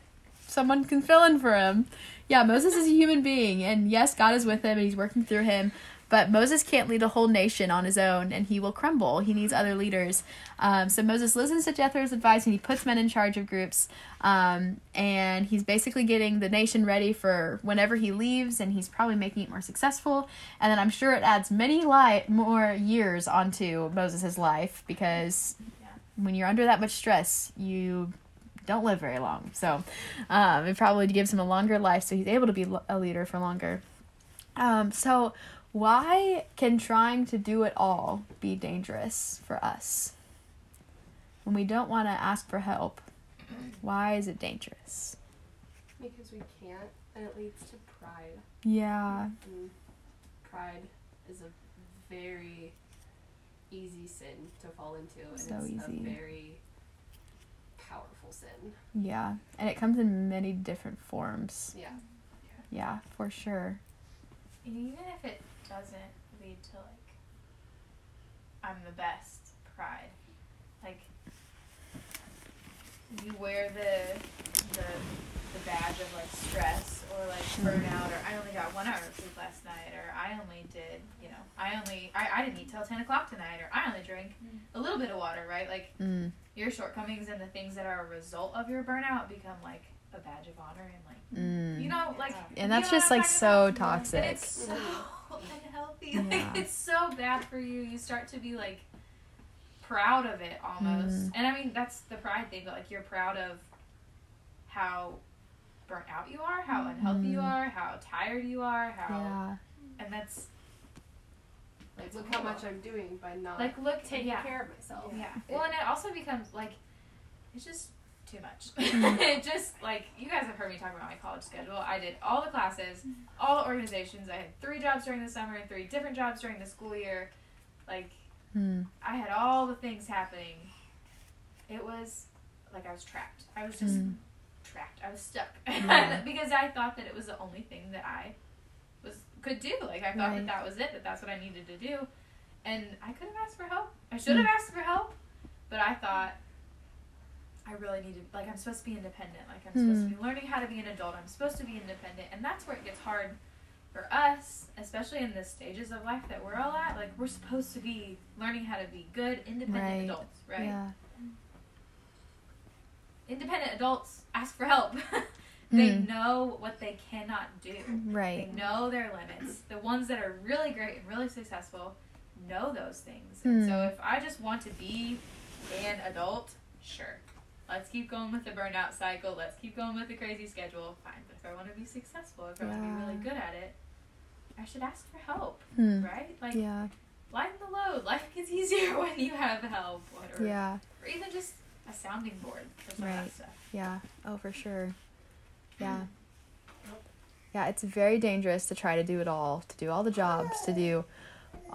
someone can fill in for him. Yeah, Moses is a human being, and yes, God is with him and He's working through him. But Moses can't lead a whole nation on his own, and he will crumble. He needs other leaders. Um, so Moses listens to Jethro's advice, and he puts men in charge of groups. Um, and he's basically getting the nation ready for whenever he leaves, and he's probably making it more successful. And then I'm sure it adds many li- more years onto Moses' life because when you're under that much stress, you don't live very long. So um, it probably gives him a longer life, so he's able to be a leader for longer. Um, so why can trying to do it all be dangerous for us? When we don't want to ask for help, why is it dangerous? Because we can't, and it leads to pride. Yeah. And pride is a very easy sin to fall into, and So it's easy. a very powerful sin. Yeah. And it comes in many different forms. Yeah. Yeah, for sure. And even if it doesn't lead to like, I'm the best pride, like you wear the the the badge of like stress or like burnout or I only got one hour of sleep last night or I only did you know I only I, I didn't eat till ten o'clock tonight or I only drank a little bit of water right like Mm. your shortcomings and the things that are a result of your burnout become like a badge of honor and like Mm. you know like and that's just like so toxic. And it's unhealthy. Yeah. Like it's so bad for you. You start to be like proud of it almost. Mm. And I mean that's the pride thing, but like you're proud of how burnt out you are, how unhealthy you Mm. are, how tired you are, how Yeah. and that's Like, look how much I'm doing by not like look taking yeah. care of myself. Yeah. Well, and it also becomes like it's just too much. It just like you guys have heard me talk about my college schedule. I did all the classes, all the organizations. I had three jobs during the summer and three different jobs during the school year. Like Mm. I had all the things happening. It was like I was trapped. I was just Mm. trapped. I was stuck Yeah. because I thought that it was the only thing that I was could do. Like I thought Right. that that was it. That that's what I needed to do, and I could have asked for help. I should have Mm. asked for help, but I thought I really need to like I'm supposed to be independent. Like I'm supposed to be learning how to be an adult. I'm supposed to be independent, and that's where it gets hard for us, especially in the stages of life that we're all at. Like we're supposed to be learning how to be good, independent Right. adults, right? Yeah. Independent adults ask for help. they Mm. know what they cannot do. Right. They know their limits. The ones that are really great and really successful know those things. And Hmm. so if I just want to be an adult, sure. Let's keep going with the burnout cycle. Let's keep going with the crazy schedule. Fine. But if I want to be successful, if I want to be really good at it, I should ask for help, Hmm. right? Like Yeah. lighten the load. Life gets easier when you have help, or, Yeah. or even just a sounding board for some of Right. that stuff. Yeah. Oh, for sure. Yeah. Yeah, it's very dangerous to try to do it all, to do all the jobs, to do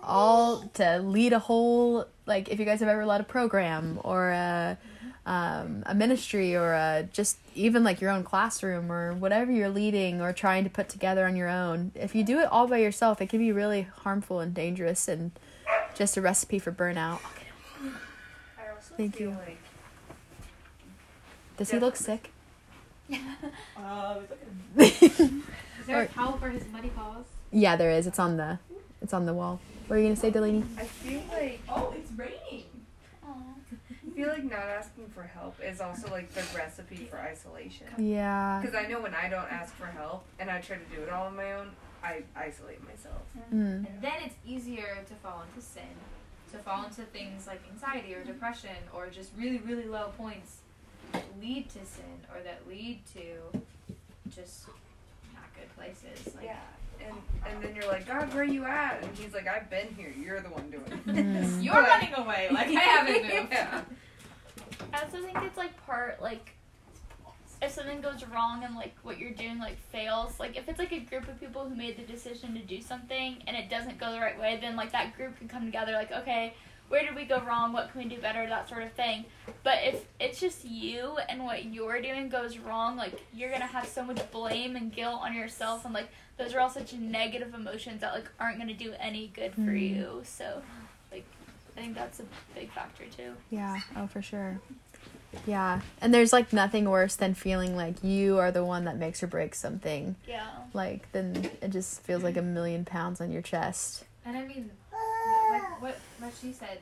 all to lead a whole like if you guys have ever led a program or a um, a ministry or a just even like your own classroom or whatever you're leading or trying to put together on your own. If you do it all by yourself, it can be really harmful and dangerous and just a recipe for burnout. I also Thank feel you. like Does he look sick? Is there a towel for his muddy paws? Yeah, there is. It's on the it's on the wall. What are you gonna say, Delaney? I feel like Oh, it's raining. I feel like not asking for help is also like the recipe for isolation. Yeah. Because I know when I don't ask for help and I try to do it all on my own, I isolate myself. Mm. And then it's easier to fall into sin, to fall into things like anxiety or depression or just really, really low points that lead to sin or that lead to just not good places. Like, Yeah. And and then you're like, God, where are you at? And he's like, I've been here. You're the one doing it. Mm. You're running away. Like, I haven't moved. Yeah. I also think it's like part like if something goes wrong and like what you're doing like fails, like if it's like a group of people who made the decision to do something and it doesn't go the right way, then like that group can come together like, okay, where did we go wrong? What can we do better? That sort of thing. But if it's just you and what you're doing goes wrong, like you're gonna have so much blame and guilt on yourself and like those are all such negative emotions that like aren't gonna do any good for Mm. you. So I think that's a big factor too. Yeah, oh for sure. Yeah. And there's like nothing worse than feeling like you are the one that makes or breaks something. Yeah. Like then it just feels like a million pounds on your chest. And I mean, like what, what she said,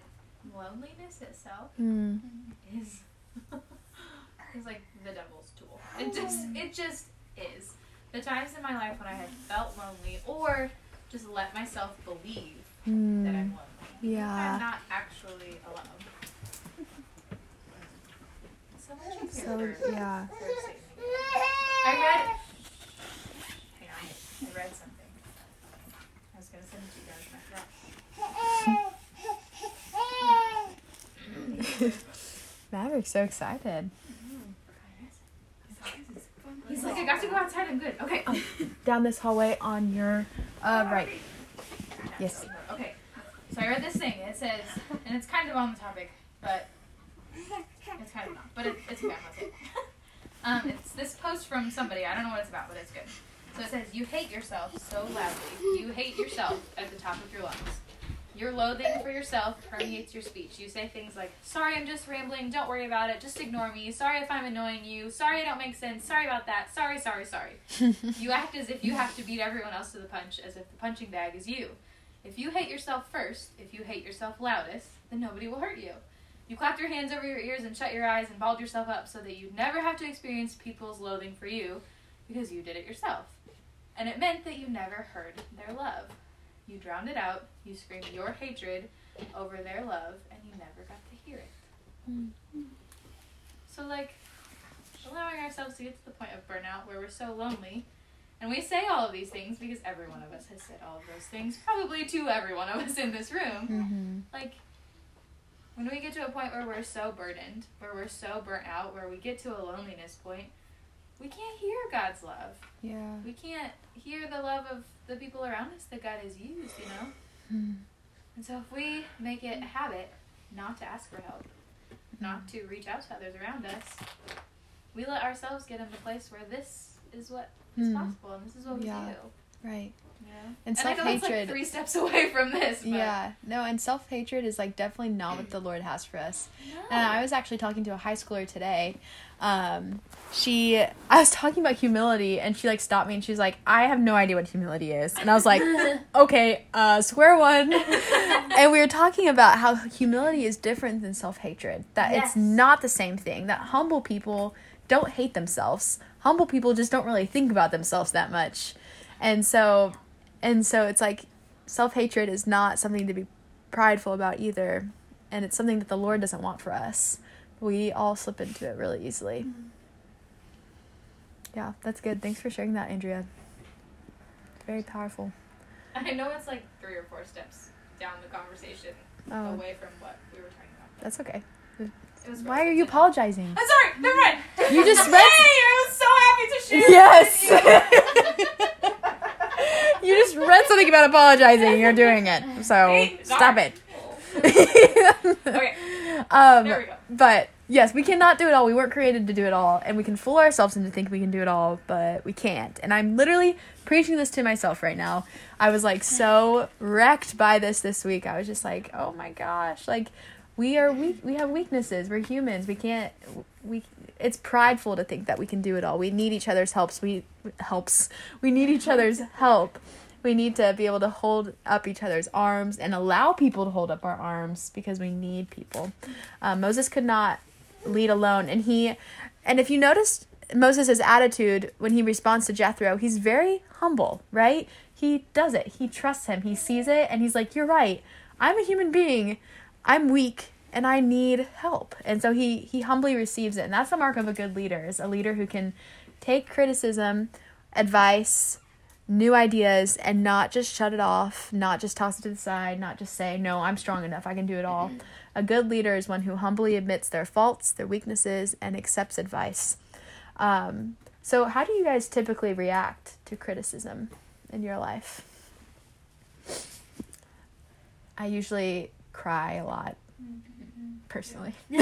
loneliness itself Mm. is is like the devil's tool. It just it just is. The times in my life when I have felt lonely or just let myself believe that I'm Mm. lonely. Yeah. I'm not actually alone. So much So yeah. I read hang on. I read something. I was gonna send it to you guys and I forgot. Maverick's so excited. He's like, I got to go outside. I'm good. Okay. Down this hallway on your uh right. Yes. Okay. So I read this thing. It says, and it's kind of on the topic, but it's kind of not. But it, it's say it. Um, it's this post from somebody. I don't know what it's about, but it's good. So it says, "You hate yourself so loudly. You hate yourself at the top of your lungs. Your loathing for yourself permeates your speech. You say things like, "Sorry, I'm just rambling. Don't worry about it. Just ignore me. Sorry if I'm annoying you. Sorry I don't make sense. Sorry about that. Sorry, sorry, sorry." You act as if you have to beat everyone else to the punch, as if the punching bag is you. If you hate yourself first, if you hate yourself loudest, then nobody will hurt you. You clapped your hands over your ears and shut your eyes and balled yourself up so that you'd never have to experience people's loathing for you because you did it yourself. And it meant that you never heard their love. You drowned it out, you screamed your hatred over their love, and you never got to hear it. Mm-hmm. So, like, allowing ourselves to get to the point of burnout where we're so lonely and we say all of these things because every one of us has said all of those things, probably to every one of us in this room. Mm-hmm. Like, when we get to a point where we're so burdened, where we're so burnt out, where we get to a loneliness point, we can't hear God's love. Yeah. We can't hear the love of the people around us that God has used, you know? Mm. And so if we make it a habit not to ask for help, not to reach out to others around us, we let ourselves get in the place where this is what is Mm. possible and this is what we Yeah. do. Right. Yeah. And And self it's like hatred. three steps away from this. But yeah, no, and self hatred is like definitely not what the Lord has for us. And I was actually talking to a high schooler today. Um, she, I was talking about humility, and she like stopped me, and she's like, "I have no idea what humility is," and I was like, "Okay, uh, square one." and we were talking about how humility is different than self hatred. That Yes. it's not the same thing. That humble people don't hate themselves. Humble people just don't really think about themselves that much, and so, and so it's like self hatred is not something to be prideful about either, and it's something that the Lord doesn't want for us. We all slip into it really easily. Mm-hmm. Yeah, that's good. Thanks for sharing that, Andrea. Very powerful. I know it's like three or four steps down the conversation Oh, away from what we were talking about. that's okay. Why are you apologizing? I'm sorry. Never mind. You just read. Hey, read- I was so to share. Yes. You just read something about apologizing. You're doing it. So Hey, stop it. Okay. Um, There we go. But yes, we cannot do it all. We weren't created to do it all, and we can fool ourselves into thinking we can do it all, but we can't. And I'm literally preaching this to myself right now. I was like so wrecked by this this week. I was just like, oh my gosh, like we are weak. We have weaknesses. We're humans. We can't. We. It's prideful to think that we can do it all. We need each other's helps. We helps. We need each other's help. We need to be able to hold up each other's arms and allow people to hold up our arms because we need people. Um, Moses could not lead alone, and he, and if you noticed Moses' attitude when he responds to Jethro, he's very humble, right? He does it. He trusts him. He sees it, and he's like, "You're right. I'm a human being. I'm weak." And I need help, and so he he humbly receives it, and that's the mark of a good leader. Is a leader who can take criticism, advice, new ideas and not just shut it off, not just toss it to the side, not just say, no, I'm strong enough, I can do it all. A good leader is one who humbly admits their faults, their weaknesses, and accepts advice. Um, so, how do you guys typically react to criticism in your life? I usually cry a lot, personally.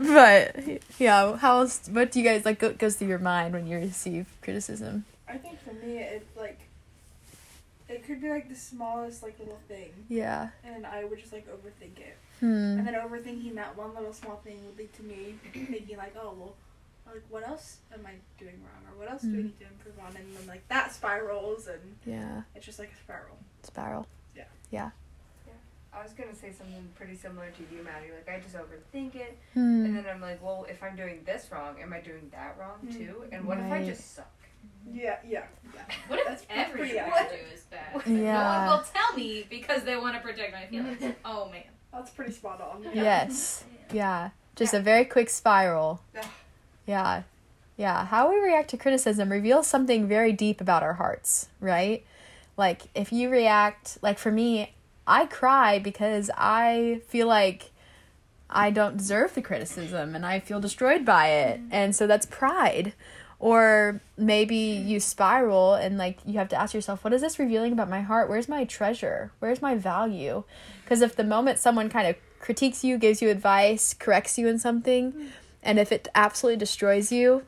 but yeah, how else? What do you guys like? Go, goes through your mind when you receive criticism? I think for me, it's like it could be like the smallest like little thing, Yeah. and I would just like overthink it, Hmm. and then overthinking that one little small thing would lead to me thinking like, oh well, like what else am I doing wrong, or what else do I Mm. need to improve on, and then like that spirals, and Yeah. it's just like a spiral. Spiral. Yeah yeah Yeah. I was gonna say something pretty similar to you, Maddie. Like I just overthink it, Hmm. and then I'm like, well, if I'm doing this wrong, am I doing that wrong Mm. too? And what if I just suck? Yeah, yeah, yeah. What if That's- that's everything I do is bad? Yeah. No one will tell me because they want to protect my feelings. oh man. that's pretty spot on. Yes. Yeah. Just a very quick spiral. Yeah. Yeah. How we react to criticism reveals something very deep about our hearts, right? Like, if you react, like for me, I cry because I feel like I don't deserve the criticism and I feel destroyed by it. Mm-hmm. And so that's pride. Or maybe you spiral and like you have to ask yourself, what is this revealing about my heart? Where's my treasure? Where's my value? Because if the moment someone kind of critiques you, gives you advice, corrects you in something, mm-hmm. And if it absolutely destroys you,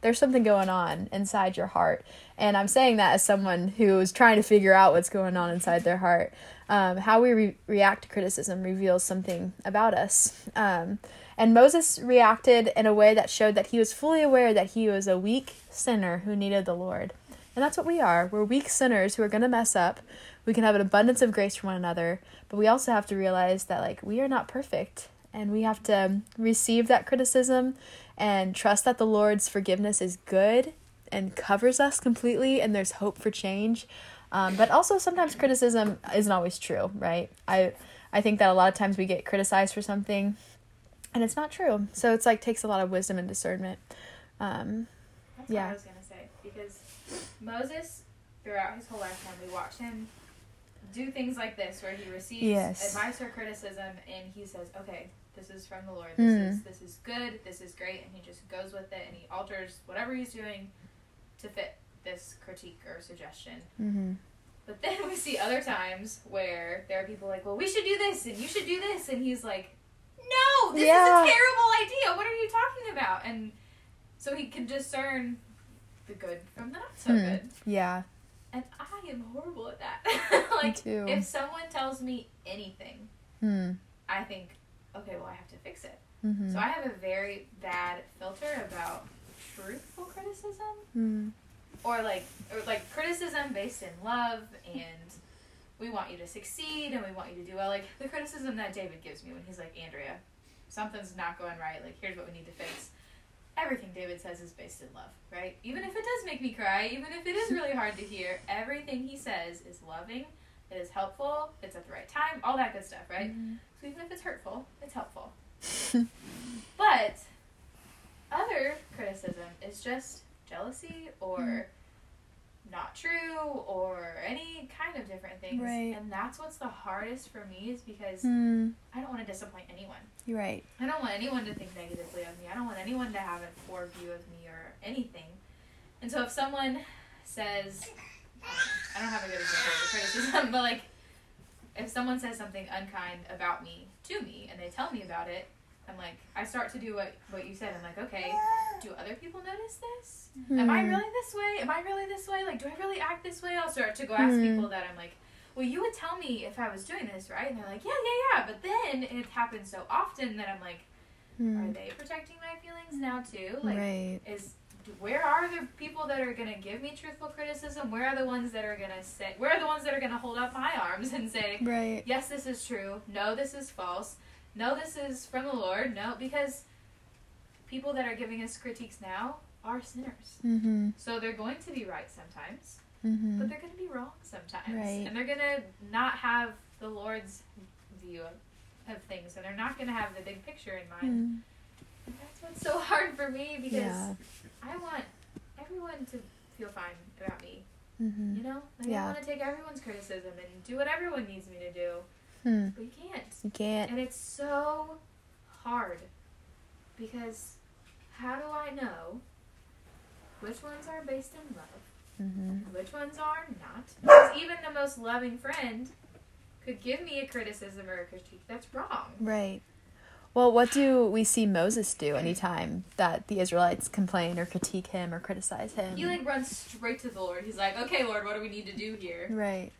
there's something going on inside your heart. And I'm saying that as someone who is trying to figure out what's going on inside their heart. Um, how we re- react to criticism reveals something about us. Um, and Moses reacted in a way that showed that he was fully aware that he was a weak sinner who needed the Lord. And that's what we are. We're weak sinners who are going to mess up. We can have an abundance of grace from one another, but we also have to realize that like we are not perfect and we have to receive that criticism and trust that the Lord's forgiveness is good and covers us completely and there's hope for change. Um, but also sometimes criticism isn't always true, right? I I think that a lot of times we get criticized for something and it's not true. So it's like takes a lot of wisdom and discernment. Um, That's Yeah. what I was gonna say because Moses, throughout his whole lifetime, we watch him do things like this, where he receives Yes. advice or criticism, and he says, "Okay, this is from the Lord. This Mm. is this is good. This is great," and he just goes with it, and he alters whatever he's doing to fit this critique or suggestion. mhm. But then we see other times where there are people like, "Well, we should do this, and you should do this," and he's like, no, this Yeah. is a terrible idea. What are you talking about? And so he can discern the good from the not so Hmm. good. Yeah. And I am horrible at that. like, if someone tells me anything, Hmm. I think, okay, well, I have to fix it. Mm-hmm. So I have a very bad filter about truthful criticism Hmm. or like or like criticism based in love and we want you to succeed and we want you to do well. Like the criticism that David gives me when he's like, Andrea, something's not going right. Like here's what we need to fix. Everything David says is based in love, right? Even if it does make me cry, even if it is really hard to hear, everything he says is loving, it is helpful, it's at the right time, all that good stuff, right? So even if it's hurtful, it's helpful. But other criticism is just jealousy or not true or any kind of different things. Right. And that's what's the hardest for me is because Hmm. I don't want to disappoint anyone. You're right. I don't want anyone to think negatively of me. I don't want anyone to have a poor view of me or anything. And so if someone says, I don't have a good example of criticism, but like if someone says something unkind about me to me and they tell me about it, I'm like, I start to do what, what you said. I'm like, okay, do other people notice this? Am I Hmm. really this way? Am I really this way? Like, do I really act this way? I'll start to go ask Hmm. people that I'm like, well, you would tell me if I was doing this, right? And they're like, yeah, yeah, yeah. But then it happens so often that I'm like, Hmm. are they protecting my feelings now too? Like, right. is where are the people that are gonna give me truthful criticism? Where are the ones that are gonna say? Where are the ones that are gonna hold up my arms and say, Right. yes, this is true. No, this is false. No, this is from the Lord. No, because people that are giving us critiques now are sinners. Mm-hmm. So they're going to be right sometimes, Mm-hmm. but they're going to be wrong sometimes. Right. And they're going to not have the Lord's view of, of things, and they're not going to have the big picture in mind. Hmm. And that's what's so hard for me because Yeah. I want everyone to feel fine about me. Mm-hmm. You know, like Yeah. I want to take everyone's criticism and do what everyone needs me to do, Hmm. but you can't. You can't. And it's so hard because how do I know which ones are based in love Mm-hmm. which ones are not? Because even the most loving friend could give me a criticism or a critique that's wrong. Right. Well, what do we see Moses do anytime that the Israelites complain or critique him or criticize him? He like runs straight to the Lord. He's like, "Okay, Lord, what do we need to do here?" right.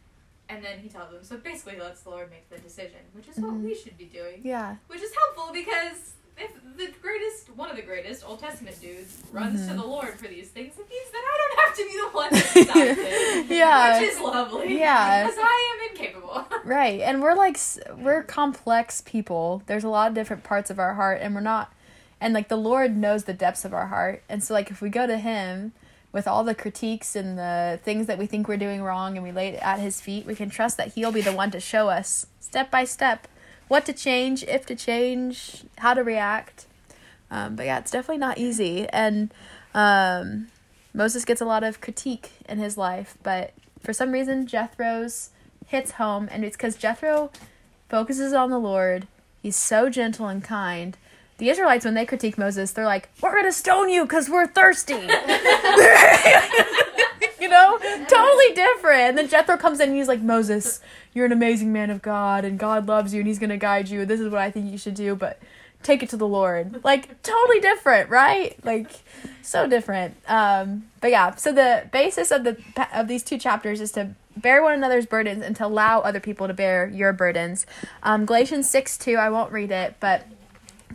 And then he tells them. So basically, he lets the Lord make the decision, which is what Mhm. we should be doing. Yeah. Which is helpful because if the greatest, one of the greatest Old Testament dudes runs Mhm. to the Lord for these things, it means that I don't have to be the one that decides it. Yeah. Which is lovely. Yeah. Because I am incapable. Right. And we're like we're complex people. There's a lot of different parts of our heart and we're not and like the Lord knows the depths of our heart. And so like if we go to him with all the critiques and the things that we think we're doing wrong and we lay it at his feet, we can trust that he'll be the one to show us step by step what to change, if to change, how to react. Um, but yeah, it's definitely not easy. And um, Moses gets a lot of critique in his life, but for some reason, Jethro's hits home, and it's because Jethro focuses on the Lord. He's so gentle and kind. The Israelites, when they critique Moses, they're like, "We're gonna stone you because we're thirsty." you know, totally different. And then Jethro comes in and he's like, "Moses, you're an amazing man of God, and God loves you, and He's gonna guide you. This is what I think you should do, but." Take it to the Lord. Like totally different, right? Like so different. Um, but yeah, so the basis of the of these two chapters is to bear one another's burdens and to allow other people to bear your burdens. Um, Galatians six two. I won't read it, but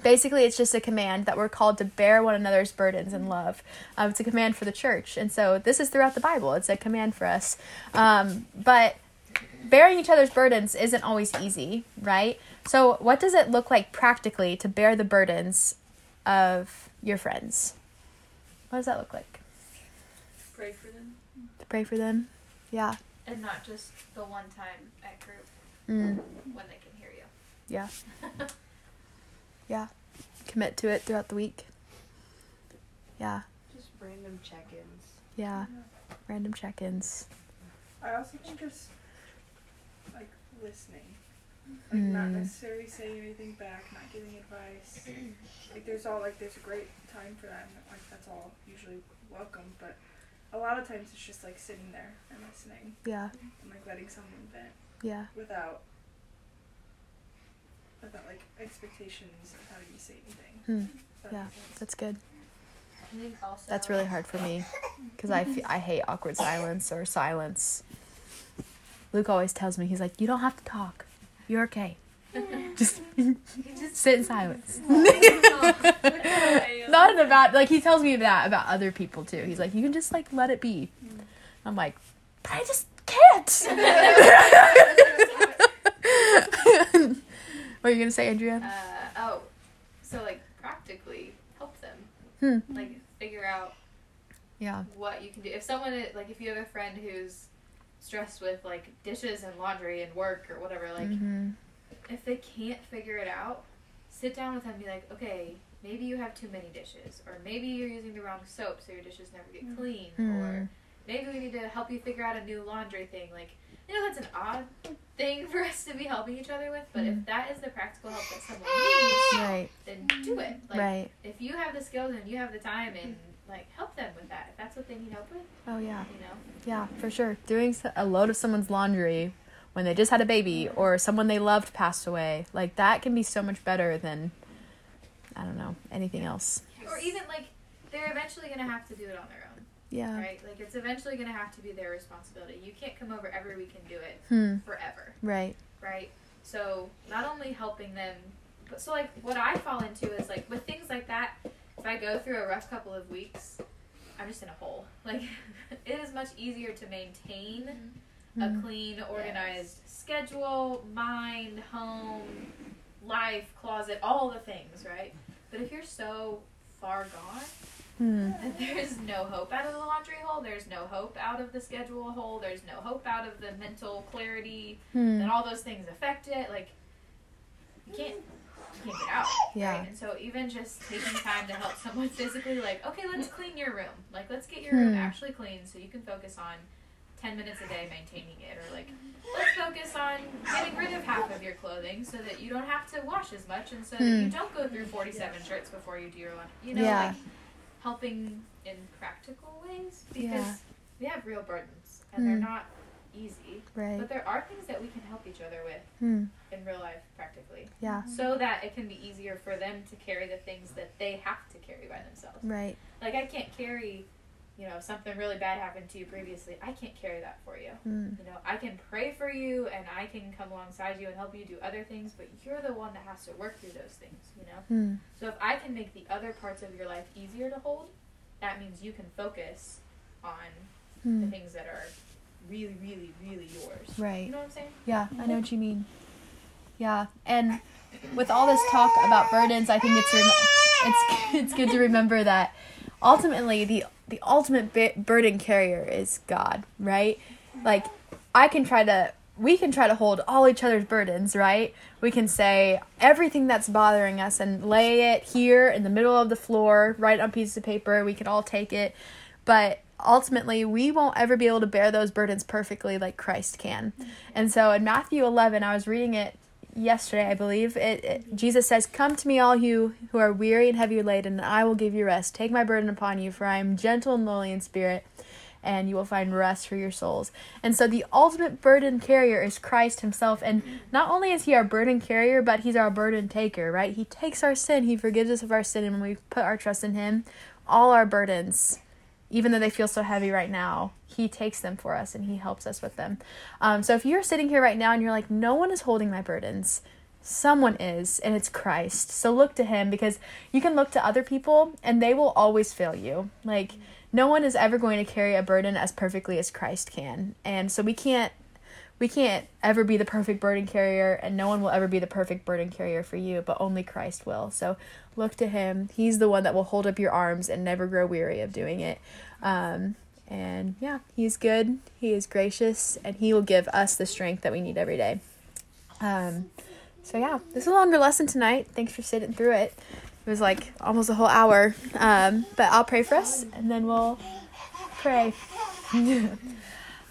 basically it's just a command that we're called to bear one another's burdens in love. Um, it's a command for the church, and so this is throughout the Bible. It's a command for us. Um, but bearing each other's burdens isn't always easy, right? So, what does it look like practically to bear the burdens of your friends? What does that look like? Pray for them. To pray for them? Yeah. And not just the one time at group Mm. when they can hear you. Yeah. yeah. Commit to it throughout the week. Yeah. Just random check-ins. Yeah. Random check ins. I also think just like listening, like not Mm. necessarily saying anything back, not giving advice. like there's all like there's a great time for that, and like that's all usually welcome. But a lot of times it's just like sitting there and listening Yeah. and like letting someone vent Yeah. without about like expectations of how you say anything. Hmm. That Yeah. makes. That's good. I think also That's really hard for me because I, I hate awkward silence or silence. Luke always tells me, he's like, you don't have to talk. You're okay. Just sit in silence. Not in about, like, he tells me that about other people too. He's like, you can just, like, let it be. I'm like, but I just can't. what are you going to say, Andrea? Uh, oh, so like practically help them. Hmm. Like figure out Yeah. what you can do. If someone like if you have a friend who's stressed with like dishes and laundry and work or whatever, like Mhm. if they can't figure it out, sit down with them and be like, okay, maybe you have too many dishes, or maybe you're using the wrong soap so your dishes never get clean, or Hmm. maybe we need to help you figure out a new laundry thing. Like, you know, that's an odd thing for us to be helping each other with, but Mm. if that is the practical help that someone needs, Right. then do it. Like, Right. if you have the skills and you have the time and like help them with that if that's what they need help with Oh, yeah. you know Yeah, for sure. Doing a load of someone's laundry when they just had a baby or someone they loved passed away, like that can be so much better than, I don't know, anything else. or even like they're eventually gonna have to do it on their own Yeah. right like it's eventually gonna have to be their responsibility you can't come over every week and do it Hmm. forever Right. right so not only helping them but so like what i fall into is like with things like that if i go through a rough couple of weeks i'm just in a hole like it is much easier to maintain a Mm. clean organized schedule mind home life closet all the things right but if you're so far gone Hmm. there's no hope out of the laundry hole there's no hope out of the schedule hole there's no hope out of the mental clarity Hmm. that all those things affect it like you can't you can't get out Yeah. right and so even just taking time to help someone physically like okay let's clean your room like let's get your room Hmm. actually clean so you can focus on 10 minutes a day maintaining it or like let's focus on getting rid of half of your clothing so that you don't have to wash as much and so that Hmm. you don't go through 47 shirts before you do your laundry you know Yeah. like helping in practical ways because Yeah. we have real burdens and they're Hmm. not easy Right. but there are things that we can help each other with Hmm. in real life practically Yeah. so that it can be easier for them to carry the things that they have to carry by themselves Right. like i can't carry you know something really bad happened to you previously i can't carry that for you Hmm. you know i can pray for you and i can come alongside you and help you do other things but you're the one that has to work through those things you know Hmm. so if i can make the other parts of your life easier to hold that means you can focus on the Hmm. things that are really really really yours Right. you know what i'm saying Yeah, I know what you mean. Yeah, and with all this talk about burdens, I think it's rem- it's it's good to remember that ultimately the the ultimate burden carrier is God, right? Like I can try to we can try to hold all each other's burdens, right? We can say everything that's bothering us and lay it here in the middle of the floor, it on pieces of paper. We can all take it. But ultimately, we won't ever be able to bear those burdens perfectly like Christ can. And so in Matthew 11, I was reading it yesterday, I believe. It, it Jesus says, "Come to me, all you who are weary and heavy laden, and I will give you rest. Take my burden upon you, for I am gentle and lowly in spirit." And you will find rest for your souls. And so the ultimate burden carrier is Christ Himself. And not only is He our burden carrier, but He's our burden taker, right? He takes our sin, He forgives us of our sin, and when we put our trust in Him, all our burdens, even though they feel so heavy right now, He takes them for us and He helps us with them. Um, so if you're sitting here right now and you're like, no one is holding my burdens, someone is, and it's Christ. So look to Him because you can look to other people and they will always fail you. Like, no one is ever going to carry a burden as perfectly as Christ can. And so we can't. We can't ever be the perfect burden carrier, and no one will ever be the perfect burden carrier for you, but only Christ will. So look to Him. He's the one that will hold up your arms and never grow weary of doing it. Um, and yeah, He's good, He is gracious, and He will give us the strength that we need every day. Um, so yeah, this is a longer lesson tonight. Thanks for sitting through it. It was like almost a whole hour. Um, but I'll pray for us, and then we'll pray.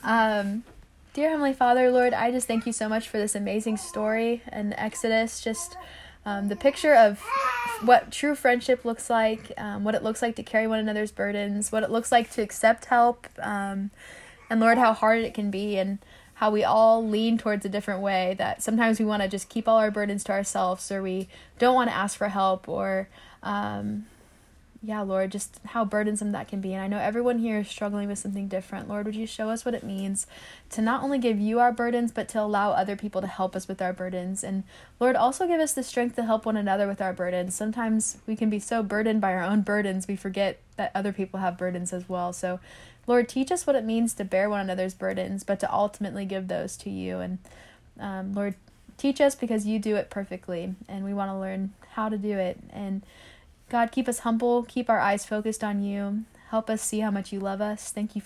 um, dear Heavenly Father, Lord, I just thank you so much for this amazing story and Exodus. Just um, the picture of what true friendship looks like, um, what it looks like to carry one another's burdens, what it looks like to accept help, um, and Lord, how hard it can be, and how we all lean towards a different way. That sometimes we want to just keep all our burdens to ourselves, or we don't want to ask for help, or um, yeah, Lord, just how burdensome that can be. And I know everyone here is struggling with something different. Lord, would you show us what it means to not only give you our burdens, but to allow other people to help us with our burdens? And Lord, also give us the strength to help one another with our burdens. Sometimes we can be so burdened by our own burdens, we forget that other people have burdens as well. So, Lord, teach us what it means to bear one another's burdens, but to ultimately give those to you. And um, Lord, teach us because you do it perfectly, and we want to learn how to do it. And God, keep us humble, keep our eyes focused on you. Help us see how much you love us. Thank you for